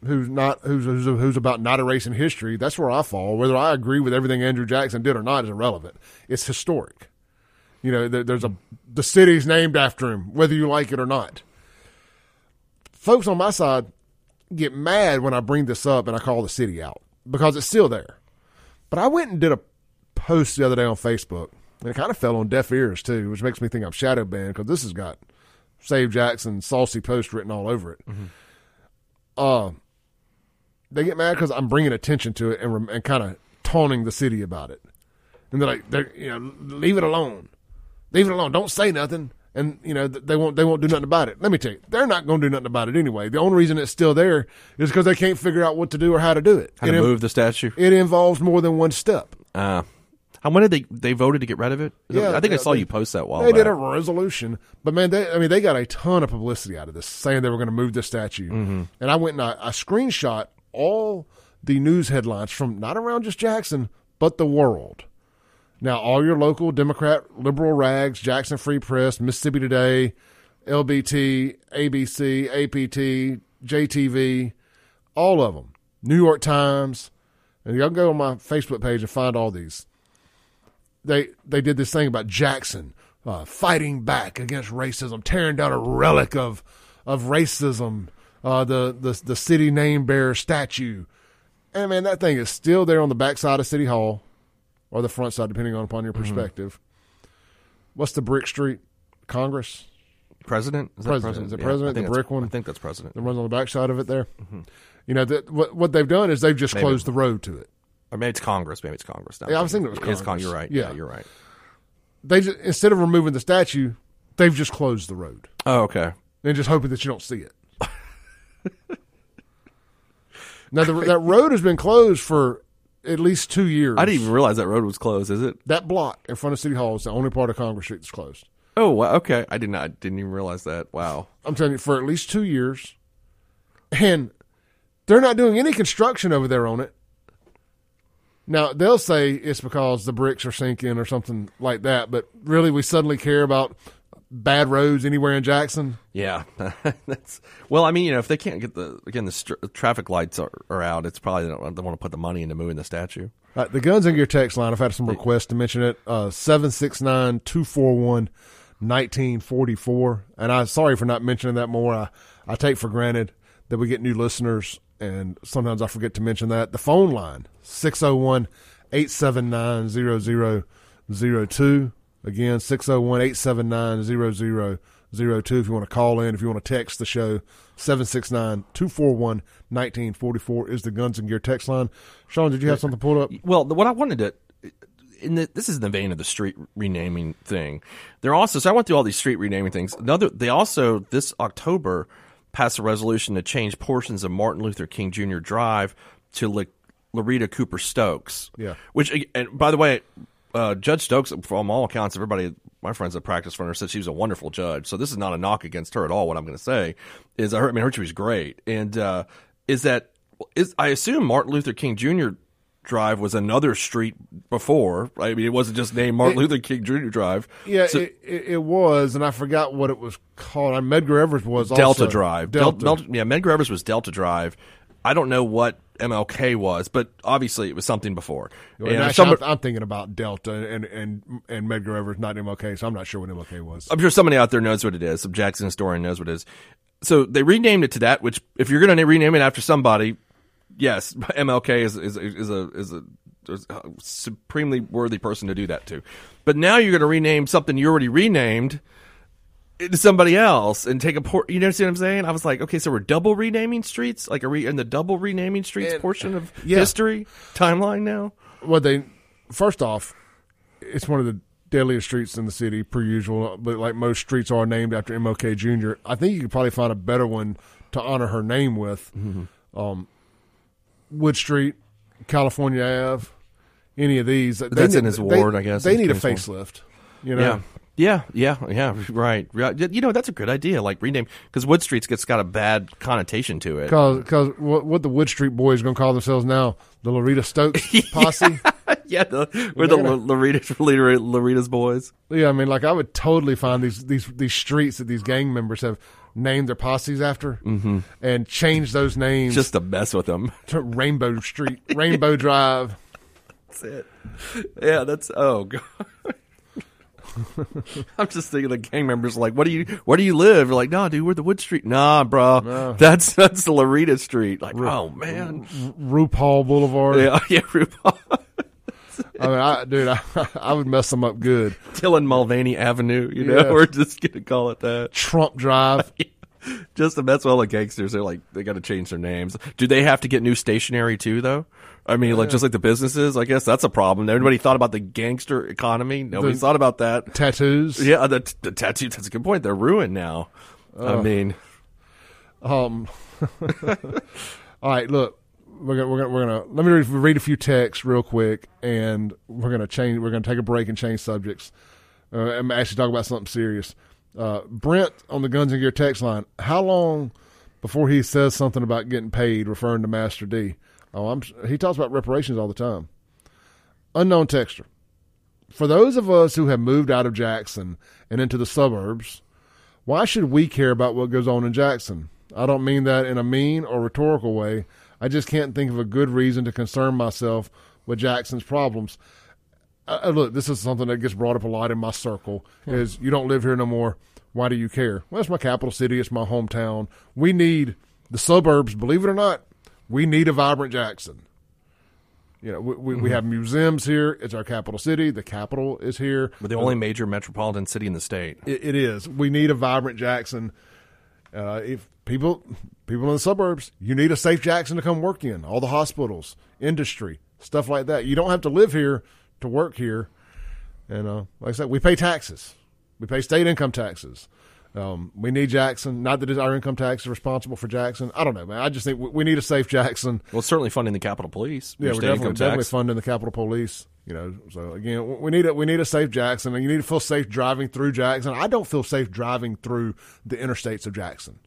Speaker 1: who's not who's, who's who's about not erasing history, that's where I fall. Whether I agree with everything Andrew Jackson did or not is irrelevant. It's historic. You know, there, there's a the city's named after him, whether you like it or not. Folks on my side get mad when I bring this up and I call the city out because it's still there. But I went and did a post the other day on Facebook, and it kind of fell on deaf ears too, which makes me think I'm shadow banned because this has got Save Jackson saucy post written all over it. Uh, they get mad because I'm bringing attention to it and, rem- and kind of taunting the city about it, and they're like, they're, you know, leave it alone, leave it alone, don't say nothing. And you know they won't. They won't do nothing about it. Let me tell you, they're not going to do nothing about it anyway. The only reason it's still there is because they can't figure out what to do or how to do it.
Speaker 2: How to
Speaker 1: It in-
Speaker 2: move the statue?
Speaker 1: It involves more than one step.
Speaker 2: Uh, how many did they they voted to get rid of it?
Speaker 1: Yeah,
Speaker 2: I think I saw
Speaker 1: they-
Speaker 2: you post that while
Speaker 1: They did a resolution, but man, they I mean they got a ton of publicity out of this, saying they were going to move the statue.
Speaker 2: Mm-hmm.
Speaker 1: And I went and I, I screenshot all the news headlines from not around just Jackson, but the world. Now, all your local Democrat liberal rags, Jackson Free Press, Mississippi Today, LBT, ABC, APT, JTV, all of them, New York Times, and y'all can go on my Facebook page and find all these. They they did this thing about Jackson uh, fighting back against racism, tearing down a relic of of racism, uh, the the the city name bearer statue, and man, that thing is still there on the backside of City Hall, or the front side, depending on upon your mm-hmm. perspective. What's the brick street? Congress.
Speaker 2: President? Is that
Speaker 1: president. Is it
Speaker 2: Yeah,
Speaker 1: president? The brick one.
Speaker 2: I think that's president.
Speaker 1: That runs on the backside of it there. Mm-hmm. You know, that what what they've done is they've just
Speaker 2: Maybe.
Speaker 1: closed the road to it.
Speaker 2: Or maybe it's Congress. Maybe it's Congress. now.
Speaker 1: Yeah, I was thinking it was
Speaker 2: It's Con-
Speaker 1: Congress.
Speaker 2: You're right.
Speaker 1: Yeah.
Speaker 2: Yeah, you're right.
Speaker 1: They just, instead of removing the statue, they've just closed the road
Speaker 2: Oh, okay.
Speaker 1: and just hoping that you don't see it. [laughs] now the, that road has been closed for at least two years.
Speaker 2: I didn't even realize that road was closed. Is it?
Speaker 1: that block in front of City Hall is the only part of Congress Street that's closed.
Speaker 2: Oh, wow, okay. I did not. I didn't even realize that. Wow.
Speaker 1: I'm telling you, for at least two years, and they're not doing any construction over there on it. Now they'll say it's because the bricks are sinking or something like that, but really, we suddenly care about bad roads anywhere in Jackson.
Speaker 2: Yeah, [laughs] that's well. I mean, you know, if they can't get the again the str- traffic lights are, are out, it's probably they, don't, they want to put the money into moving the statue.
Speaker 1: Uh, the Guns and Gear text line, I've had some requests to mention it. Uh, 769 241 1944. And I'm sorry for not mentioning that more. I, I take for granted that we get new listeners, and sometimes I forget to mention that. The phone line, 601 879 0002. Again, 601 879 0002. If you want to call in, if you want to text the show, 769 241 1944 is the Guns and Gear text line. Shaun, did you have something pulled up?
Speaker 2: Well, what I wanted to. In the, this is in the vein of the street renaming thing. They're also so I went through all these street renaming things. Another, they also this October passed a resolution to change portions of Martin Luther King Jr. Drive to La, Larita Cooper Stokes.
Speaker 1: Yeah.
Speaker 2: Which, and by the way, uh, Judge Stokes, from all accounts, everybody, my friends that practice for her said she was a wonderful judge. So this is not a knock against her at all. What I'm going to say is, I, heard, I mean, I heard she was great, and uh, is that is I assume Martin Luther King Jr. Drive was another street before. Right? I mean, it wasn't just named Martin
Speaker 1: It-
Speaker 2: Luther King Jr. Drive.
Speaker 1: Yeah,
Speaker 2: So-
Speaker 1: it, it, it was, and I forgot what it was called. I Medgar Evers was
Speaker 2: Delta
Speaker 1: also-
Speaker 2: Drive.
Speaker 1: Delta.
Speaker 2: Del- Del- yeah, Medgar Evers was Delta Drive. I don't know what MLK was, but obviously it was something before.
Speaker 1: And
Speaker 2: And somebody-
Speaker 1: I'm, I'm thinking about Delta and and and Medgar Evers, not MLK. So I'm not sure what MLK was.
Speaker 2: I'm sure somebody out there knows what it is. Some Jackson historian knows what it is. So they renamed it to that. Which, if you're going to rename it after somebody, yes, [laughs] MLK is is is a is a, is a supremely worthy person to do that to. But now you're going to rename something you already renamed to somebody else and take a port. You know see what I'm saying? I was like, okay, so we're double renaming streets, like are we in the double renaming streets portion of
Speaker 1: yeah.
Speaker 2: history timeline now?
Speaker 1: Well, they first off, it's one of the deadliest streets in the city, per usual. But like most streets are named after MLK Jr. I think you could probably find a better one to honor her name with.
Speaker 2: Mm-hmm.
Speaker 1: Um, Wood Street, California Ave, any of these.
Speaker 2: That's
Speaker 1: need-
Speaker 2: in his
Speaker 1: they-
Speaker 2: ward, I guess,
Speaker 1: They need a
Speaker 2: Kingsville.
Speaker 1: facelift. You know.
Speaker 2: Yeah. Yeah, yeah, yeah, right. You know, that's a good idea. Like rename because Wood Street's gets got a bad connotation to it.
Speaker 1: Because what, what the Wood Street boys going to call themselves now, the Loretta Stokes [laughs] posse. [laughs]
Speaker 2: yeah, the, we're the
Speaker 1: They're gonna-
Speaker 2: Lorita, Lorita, Lorita's boys.
Speaker 1: yeah, I mean, like I would totally find these these these streets that these gang members have named their posses after,
Speaker 2: Mhm.
Speaker 1: and change those names
Speaker 2: Just to mess with them. [laughs]
Speaker 1: to Rainbow Street, Rainbow Drive.
Speaker 2: That's it. Yeah, that's oh god. [laughs] I'm just thinking the gang members like, what do you where do you live? You're like, nah, dude, we're the Wood Street. Nah, bro.
Speaker 1: No.
Speaker 2: That's that's the Lorita Street. Like, oh man.
Speaker 1: RuPaul Boulevard.
Speaker 2: Yeah, [laughs] yeah, RuPaul.
Speaker 1: I mean, I, dude, I, I would mess them up good.
Speaker 2: Dylan Mulvaney Avenue, you know,
Speaker 1: Yeah. [laughs]
Speaker 2: we're just gonna call it that.
Speaker 1: Trump Drive.
Speaker 2: just to mess with all the gangsters, they're like they got to change their names. Do they have to get new stationery too, though? I mean, like just like the businesses, I guess that's a problem. Everybody thought about the gangster economy. Nobody
Speaker 1: The-
Speaker 2: thought about that.
Speaker 1: Tattoos.
Speaker 2: Yeah, the, the tattoos. That's a good point. They're ruined now. I mean,
Speaker 1: Um. [laughs] all right, look, we're gonna we're gonna we're gonna let me read, read a few texts real quick, and we're gonna change. We're gonna take a break and change subjects, uh, and actually talk about something serious. Uh, Brent on the Guns and Gear text line. How long before he says something about getting paid, referring to Master D? Oh, I'm. He talks about reparations all the time. Unknown texture. For those of us who have moved out of Jackson and into the suburbs, why should we care about what goes on in Jackson? I don't mean that in a mean or rhetorical way. I just can't think of a good reason to concern myself with Jackson's problems. Uh, uh, look, this is something that gets brought up a lot in my circle. Is you don't live here no more. Why do you care? Well, it's my capital city. It's my hometown. We need the suburbs. Believe it or not, we need a vibrant Jackson. You know, we, we, we
Speaker 2: Mhm.
Speaker 1: have museums here. It's our capital city. The capital is here.
Speaker 2: we're the only major metropolitan city in the state.
Speaker 1: It, it is. We need a vibrant Jackson. Uh, if people people in the suburbs, you need a safe Jackson to come work in. All the hospitals, industry, stuff like that. You don't have to live here to work here. And uh, like I said, we pay taxes. We pay state income taxes. Um, we need Jackson. Not that our income tax is responsible for Jackson. I don't know, man. I just think we, we need a safe Jackson.
Speaker 2: Well, certainly funding the Capitol Police.
Speaker 1: Yeah, we're definitely, definitely funding the Capitol Police. You know, so again, we need a we need a safe Jackson, and you need to feel safe driving through Jackson. I don't feel safe driving through the interstates of Jackson.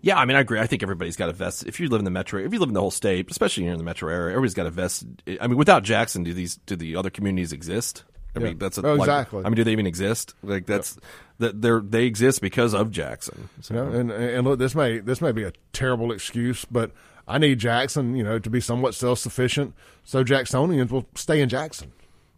Speaker 2: Yeah, I mean, I agree. I think everybody's got a vest. If you live in the metro, if you live in the whole state, especially here in the metro area, everybody's got a vest. I mean, without Jackson, do these do the other communities exist? I
Speaker 1: Yeah.
Speaker 2: mean, that's a,
Speaker 1: Oh,
Speaker 2: like-
Speaker 1: exactly.
Speaker 2: I mean, do they even exist? Like that's that they're they exist because of Jackson. So,
Speaker 1: You know, and and look, this may this may be a terrible excuse, but I need Jackson, you know, to be somewhat self sufficient, so Jacksonians will stay in Jackson.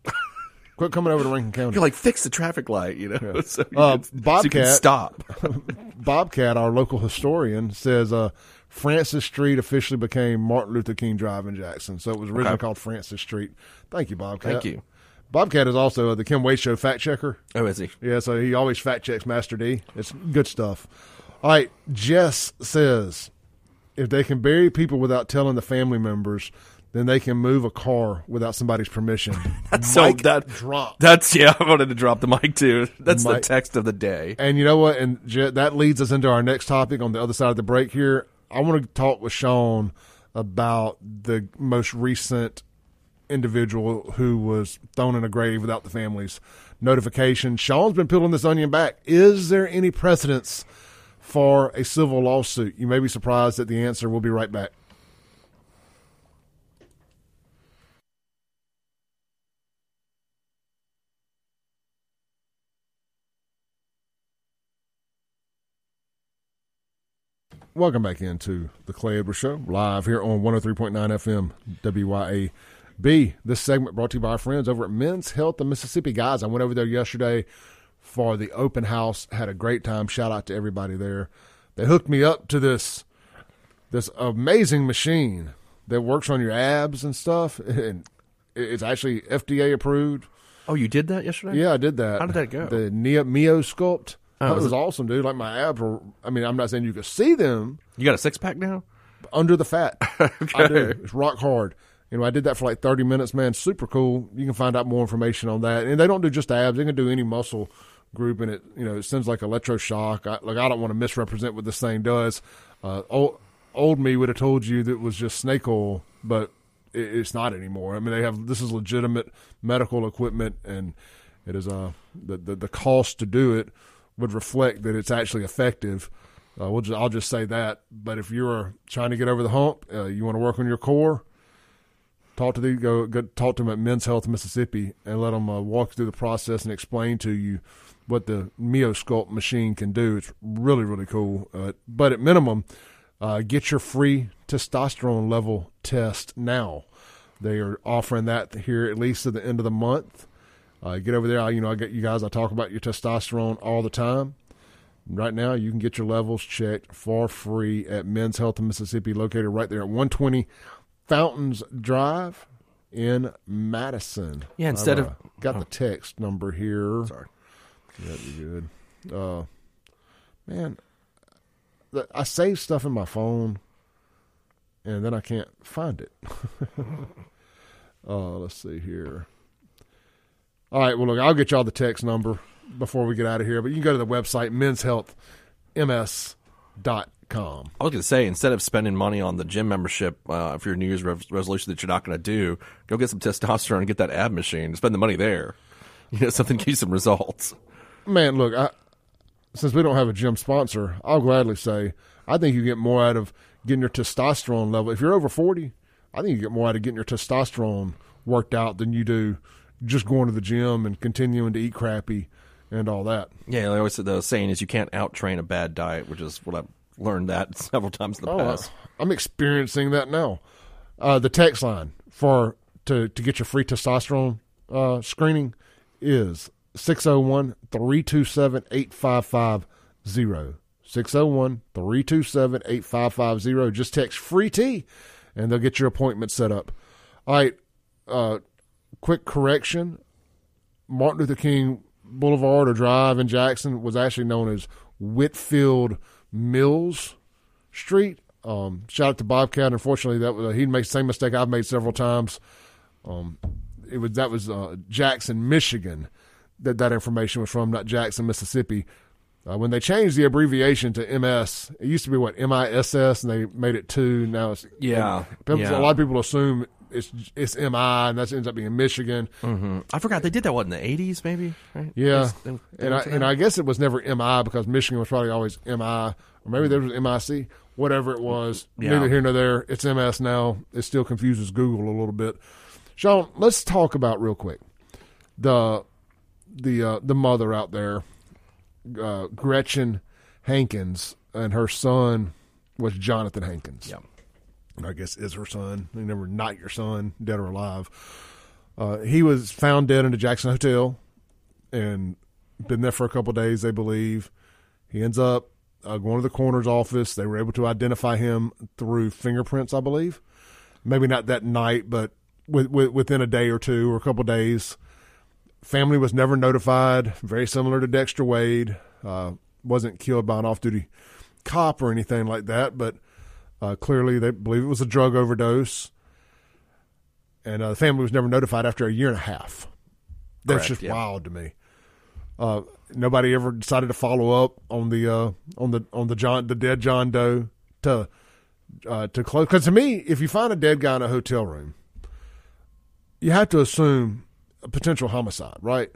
Speaker 1: [laughs] Quit coming over to Rankin County.
Speaker 2: you're like fix the traffic light, you know, [laughs] so, you
Speaker 1: Uh,
Speaker 2: can, so
Speaker 1: Bobcat
Speaker 2: stop. [laughs]
Speaker 1: Bobcat, our local historian, says uh, Francis Street officially became Martin Luther King Drive in Jackson. So it was originally
Speaker 2: Okay.
Speaker 1: called Francis Street. Thank you, Bobcat.
Speaker 2: Thank you.
Speaker 1: Bobcat is also the Kim Wade Show fact checker.
Speaker 2: Oh, is he?
Speaker 1: Yeah, so he always fact checks Master D. It's good stuff. All right, Jess says if they can bury people without telling the family members, then they can move a car without somebody's permission. [laughs]
Speaker 2: That's so
Speaker 1: Mic
Speaker 2: that
Speaker 1: drop.
Speaker 2: That's yeah. I wanted to drop the mic too. That's the text of the day.
Speaker 1: And you know what? And Je- that leads us into our next topic on the other side of the break here. I want to talk with Shaun about the most recent individual who was thrown in a grave without the family's notification. Shaun's been peeling this onion back. Is there any precedence for a civil lawsuit? You may be surprised at the answer. We'll be right back. Welcome back into the Clay Edwards Show, live here on 103.9 FM WYAB. This segment brought to you by our friends over at Men's Health of Mississippi. Guys, I went over there yesterday for the open house, had a great time. Shout out to everybody there. They hooked me up to this this amazing machine that works on your abs and stuff, [laughs] and it's actually FDA approved.
Speaker 2: Oh, you did that yesterday?
Speaker 1: Yeah, I did that.
Speaker 2: How did that go?
Speaker 1: The Neo Mio Sculpt.
Speaker 2: Oh,
Speaker 1: that
Speaker 2: was
Speaker 1: was awesome, dude. Like my abs were. I mean, I'm not saying you could see them
Speaker 2: You got a six pack now?
Speaker 1: under the fat. I [laughs]
Speaker 2: Okay.
Speaker 1: do. It's rock hard. You know, I did that for like 30 minutes, man. Super cool. You can find out more information on that. And they don't do just abs; they can do any muscle group, and it you know it sends like electroshock. I, like I don't want to misrepresent what this thing does. Uh, old, old me would have told you that it was just snake oil, but it, it's not anymore. I mean, they have this is legitimate medical equipment, and it is uh the the, the cost to do it would reflect that it's actually effective. Uh, we'll just, I'll just say that. But if you're trying to get over the hump, uh, you want to work on your core, talk to the go, go talk to them at Men's Health Mississippi and let them uh, walk through the process and explain to you what the MioSculpt machine can do. It's really really cool. Uh, but at minimum, uh, get your free testosterone level test now. They are offering that here at least to the end of the month. Uh, get over there. I, you know, I get you guys. I talk about your testosterone all the time. Right now, you can get your levels checked for free at Men's Health Mississippi, located right there at 120 Fountains Drive in Madison.
Speaker 2: Yeah, instead
Speaker 1: I've,
Speaker 2: of-
Speaker 1: uh, got the text number here.
Speaker 2: Sorry.
Speaker 1: That'd be good. Uh, man, the- I save stuff in my phone, and then I can't find it. [laughs] uh, let's see here. All right, well, look, I'll get y'all the text number before we get out of here, but you can go to the website,
Speaker 2: I was going to say, instead of spending money on the gym membership uh, for your New Year's re- resolution that you're not going to do, go get some testosterone and get that ab machine. Spend the money there. [laughs] You know, something to give you some results.
Speaker 1: Man, look, I, since we don't have a gym sponsor, I'll gladly say I think you get more out of getting your testosterone level. If you're over 40, I think you get more out of getting your testosterone worked out than you do just going to the gym and continuing to eat crappy and all that.
Speaker 2: Yeah, they always said the saying is you can't out train a bad diet, which is what I've learned that [laughs] several times in the
Speaker 1: Oh,
Speaker 2: past.
Speaker 1: I'm experiencing that now. Uh, the text line for to to get your free testosterone uh, screening is 601 327 8550. 601 327 8550. Just text free T and they'll get your appointment set up. All right. Uh, quick correction Martin Luther King Boulevard or Drive in Jackson was actually known as Whitfield Mills Street. Um, shout out to Bobcat. Unfortunately, that was, he made the same mistake I've made several times. Um, it was that was uh, Jackson, Michigan, that that information was from, not Jackson, Mississippi. Uh, when they changed the abbreviation to MS, it used to be what MISS, and they made it two. Now it's
Speaker 2: Yeah,
Speaker 1: People,
Speaker 2: yeah.
Speaker 1: A lot of people assume it's it's MI, and that ends up being Michigan.
Speaker 2: hmm I forgot they did that. What in the eighties, maybe? Right?
Speaker 1: Yeah,
Speaker 2: they- they
Speaker 1: and I and? I guess it was never MI because Michigan was probably always MI, or maybe there was MIC, whatever it was.
Speaker 2: Yeah.
Speaker 1: Neither here nor there. It's MS now. It still confuses Google a little bit. Shaun, let's talk about real quick the the uh, the mother out there, uh, Gretchen Hankins, and her son was Jonathan Hankins.
Speaker 2: Yeah.
Speaker 1: I guess is her son. He never not your son, dead or alive. Uh, he was found dead in the Jackson Hotel, and been there for a couple days. They believe he ends up uh, going to the coroner's office. They were able to identify him through fingerprints, I believe. Maybe not that night, but with, with, within a day or two or a couple days. Family was never notified. Very similar to Dexter Wade. Uh, wasn't killed by an off-duty cop or anything like that, but uh, clearly they believe it was a drug overdose. And uh, the family was never notified after a year and a half. That's
Speaker 2: Correct,
Speaker 1: just
Speaker 2: yeah.
Speaker 1: wild to me. Uh, nobody ever decided to follow up on the uh, on the on the John the dead John Doe to uh, to close. Because to me, if you find a dead guy in a hotel room, you have to assume a potential homicide, right?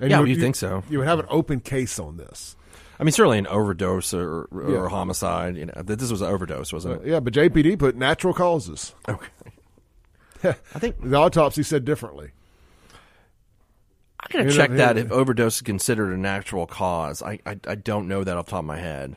Speaker 2: Yeah,
Speaker 1: would-
Speaker 2: you think so.
Speaker 1: You would have an open case on this.
Speaker 2: I mean, certainly an overdose or, or
Speaker 1: Yeah.
Speaker 2: homicide. You know, this was an overdose, wasn't it?
Speaker 1: Uh, yeah, but JPD put natural causes.
Speaker 2: Okay.
Speaker 1: I think the autopsy said differently.
Speaker 2: I gotta
Speaker 1: You know,
Speaker 2: check that
Speaker 1: yeah.
Speaker 2: if overdose is considered a natural cause. I, I I don't know that off the top of my head.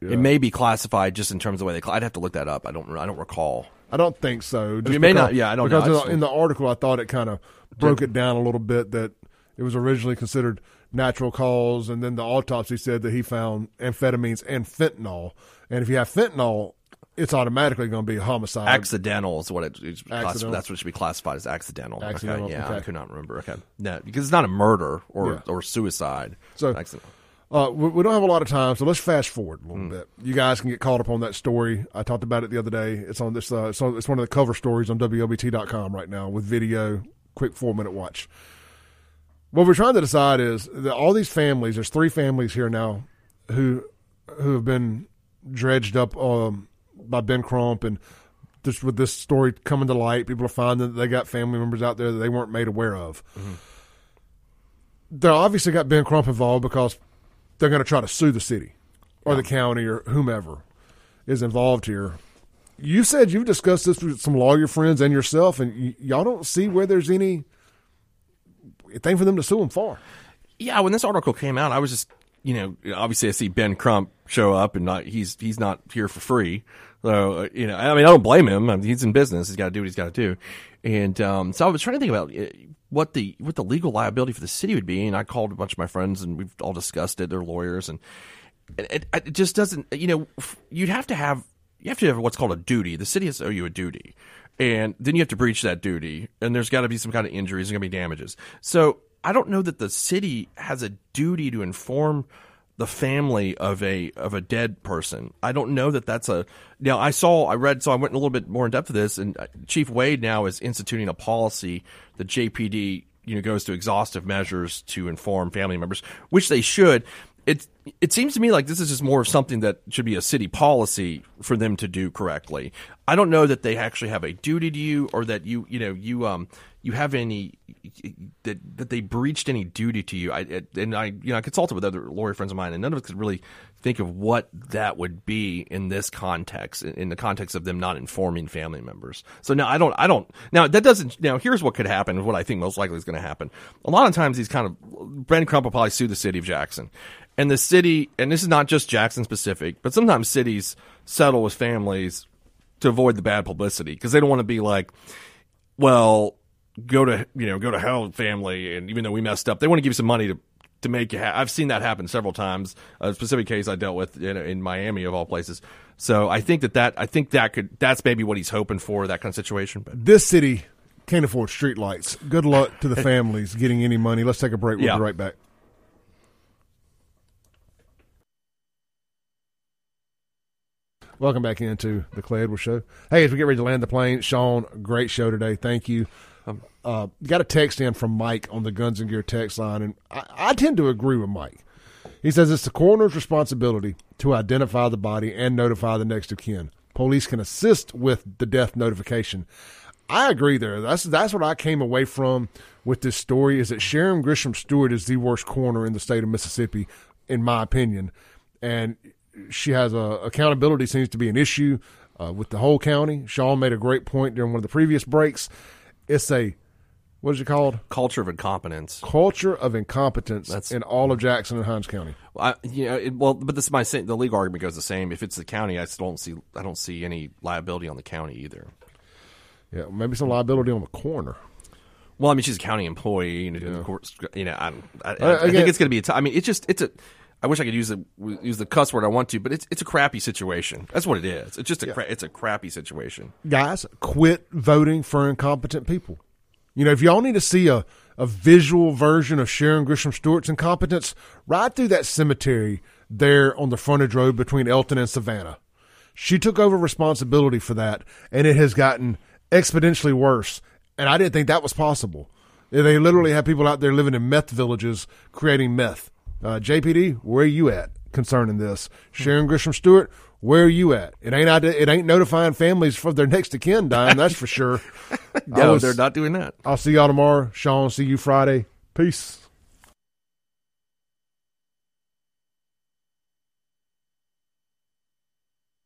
Speaker 1: Yeah.
Speaker 2: It may be classified just in terms of the way they. Cl- I'd have to look that up. I don't. I don't recall.
Speaker 1: I don't think so. Just
Speaker 2: You may
Speaker 1: because-
Speaker 2: not- yeah, I don't know.
Speaker 1: because
Speaker 2: I
Speaker 1: in
Speaker 2: just
Speaker 1: the- in the article, I thought it kind of broke it down a little bit that it was originally considered natural cause, and then the autopsy said that he found amphetamines and fentanyl. And if you have fentanyl, it's automatically going to be a homicide.
Speaker 2: Accidental is what it, it's.
Speaker 1: Accidental.
Speaker 2: That's what should be classified as accidental.
Speaker 1: Accidental,
Speaker 2: Okay, yeah, I
Speaker 1: okay.
Speaker 2: could not remember. Okay, no, because it's not a murder or
Speaker 1: Yeah.
Speaker 2: or suicide.
Speaker 1: So,
Speaker 2: Accidental.
Speaker 1: uh, we, we don't have a lot of time, so let's fast forward a little
Speaker 2: Hmm.
Speaker 1: bit. You guys can get caught up on that story. I talked about it the other day. It's on this. Uh, it's, on, it's one of the cover stories on WLBT.com right now with video, quick four minute watch. What we're trying to decide is that all these families. There's three families here now who who have been dredged up um, by Ben Crump and. Just with this story coming to light, people are finding that they got family members out there that they weren't made aware of they obviously got Ben Crump involved because they're going to try to sue the city or the county or whomever is involved here. You said you've discussed this with some lawyer friends and yourself, and y- y'all don't see where there's any thing for them to sue him for.
Speaker 2: Yeah, when this article came out, I was just, you know, obviously I see Ben Crump show up, and not he's he's not here for free. So uh, you know, I mean, I don't blame him. I mean, he's in business; he's got to do what he's got to do. And um, so I was trying to think about uh, what the what the legal liability for the city would be, and I called a bunch of my friends, and we've all discussed it. They're lawyers, and it, it, it just doesn't. You know, you'd have to have you have to have what's called a duty. The city has to owe you a duty, and then you have to breach that duty, and there's got to be some kind of injuries, there's going to be damages. So I don't know that the city has a duty to inform the family of a of a dead person. I don't know that that's a now. I saw, I read, so I went a little bit more in depth of this, and uh, Chief Wade now is instituting a policy that JPD you know goes to exhaustive measures to inform family members, which they should. It it seems to me like this is just more of something that should be a city policy for them to do correctly. I don't know that they actually have a duty to you, or that you you know you um you have any that that they breached any duty to you. I and I you know I consulted with other lawyer friends of mine, and none of us could really think of what that would be in this context, in, the context of them not informing family members. So now I don't I don't now that doesn't now here's what could happen. What I think most likely is going to happen. A lot of times these kind of Brandon Crump will probably sue the city of Jackson, and the city, and this is not just Jackson specific, but sometimes cities settle with families to avoid the bad publicity because they don't want to be like, well, go to you know go to hell, family, and even though we messed up, they want to give you some money to to make you. Ha- I've seen that happen several times. A specific case I dealt with in, in Miami of all places. So I think that that I think that could that's maybe what he's hoping for that kind of situation. But
Speaker 1: This city can't afford streetlights. Good luck to the [laughs] families getting any money. Let's take a break. We'll
Speaker 2: Yeah.
Speaker 1: be right back. Welcome back into the Clay Edwards Show. Hey, as we get ready to land the plane, Shaun, great show today. Thank you. Uh, got a text in from Mike on the Guns and Gear text line, and I, I tend to agree with Mike. He says it's the coroner's responsibility to identify the body and notify the next of kin. Police can assist with the death notification. I agree there. That's that's what I came away from with this story is that Sharon Grisham Stewart is the worst coroner in the state of Mississippi, in my opinion, and she has a accountability seems to be an issue uh, with the whole county. Shaun made a great point during one of the previous breaks. It's a what is it called?
Speaker 2: Culture of incompetence.
Speaker 1: Culture of incompetence That's, in all of Jackson and Hinds County.
Speaker 2: I, you know, it, well, but this is my the legal argument goes the same. If it's the county, I still don't see I don't see any liability on the county either.
Speaker 1: Yeah, maybe some liability on the coroner.
Speaker 2: Well, I mean, she's a county employee. You know, yeah. course, you know, I, I, I, I think it's going to be. a t- I mean, it's just it's a. I wish I could use the use the cuss word I want to, but it's it's a crappy situation. That's what it is. It's just a yeah. cra- it's a crappy situation.
Speaker 1: Guys, quit voting for incompetent people. You know, if y'all need to see a a visual version of Sharon Grisham Stewart's incompetence, ride through that cemetery there on the frontage road between Elton and Savannah. She took over responsibility for that, and it has gotten exponentially worse. And I didn't think that was possible. They literally have people out there living in meth villages creating meth. Uh, JPD, where are you at concerning this? Sharon Grisham Stewart, where are you at? It ain't it ain't notifying families for their next of kin dying. That's for sure. [laughs]
Speaker 2: no, was, they're not doing that.
Speaker 1: I'll see y'all tomorrow. Shaun, see you Friday. Peace.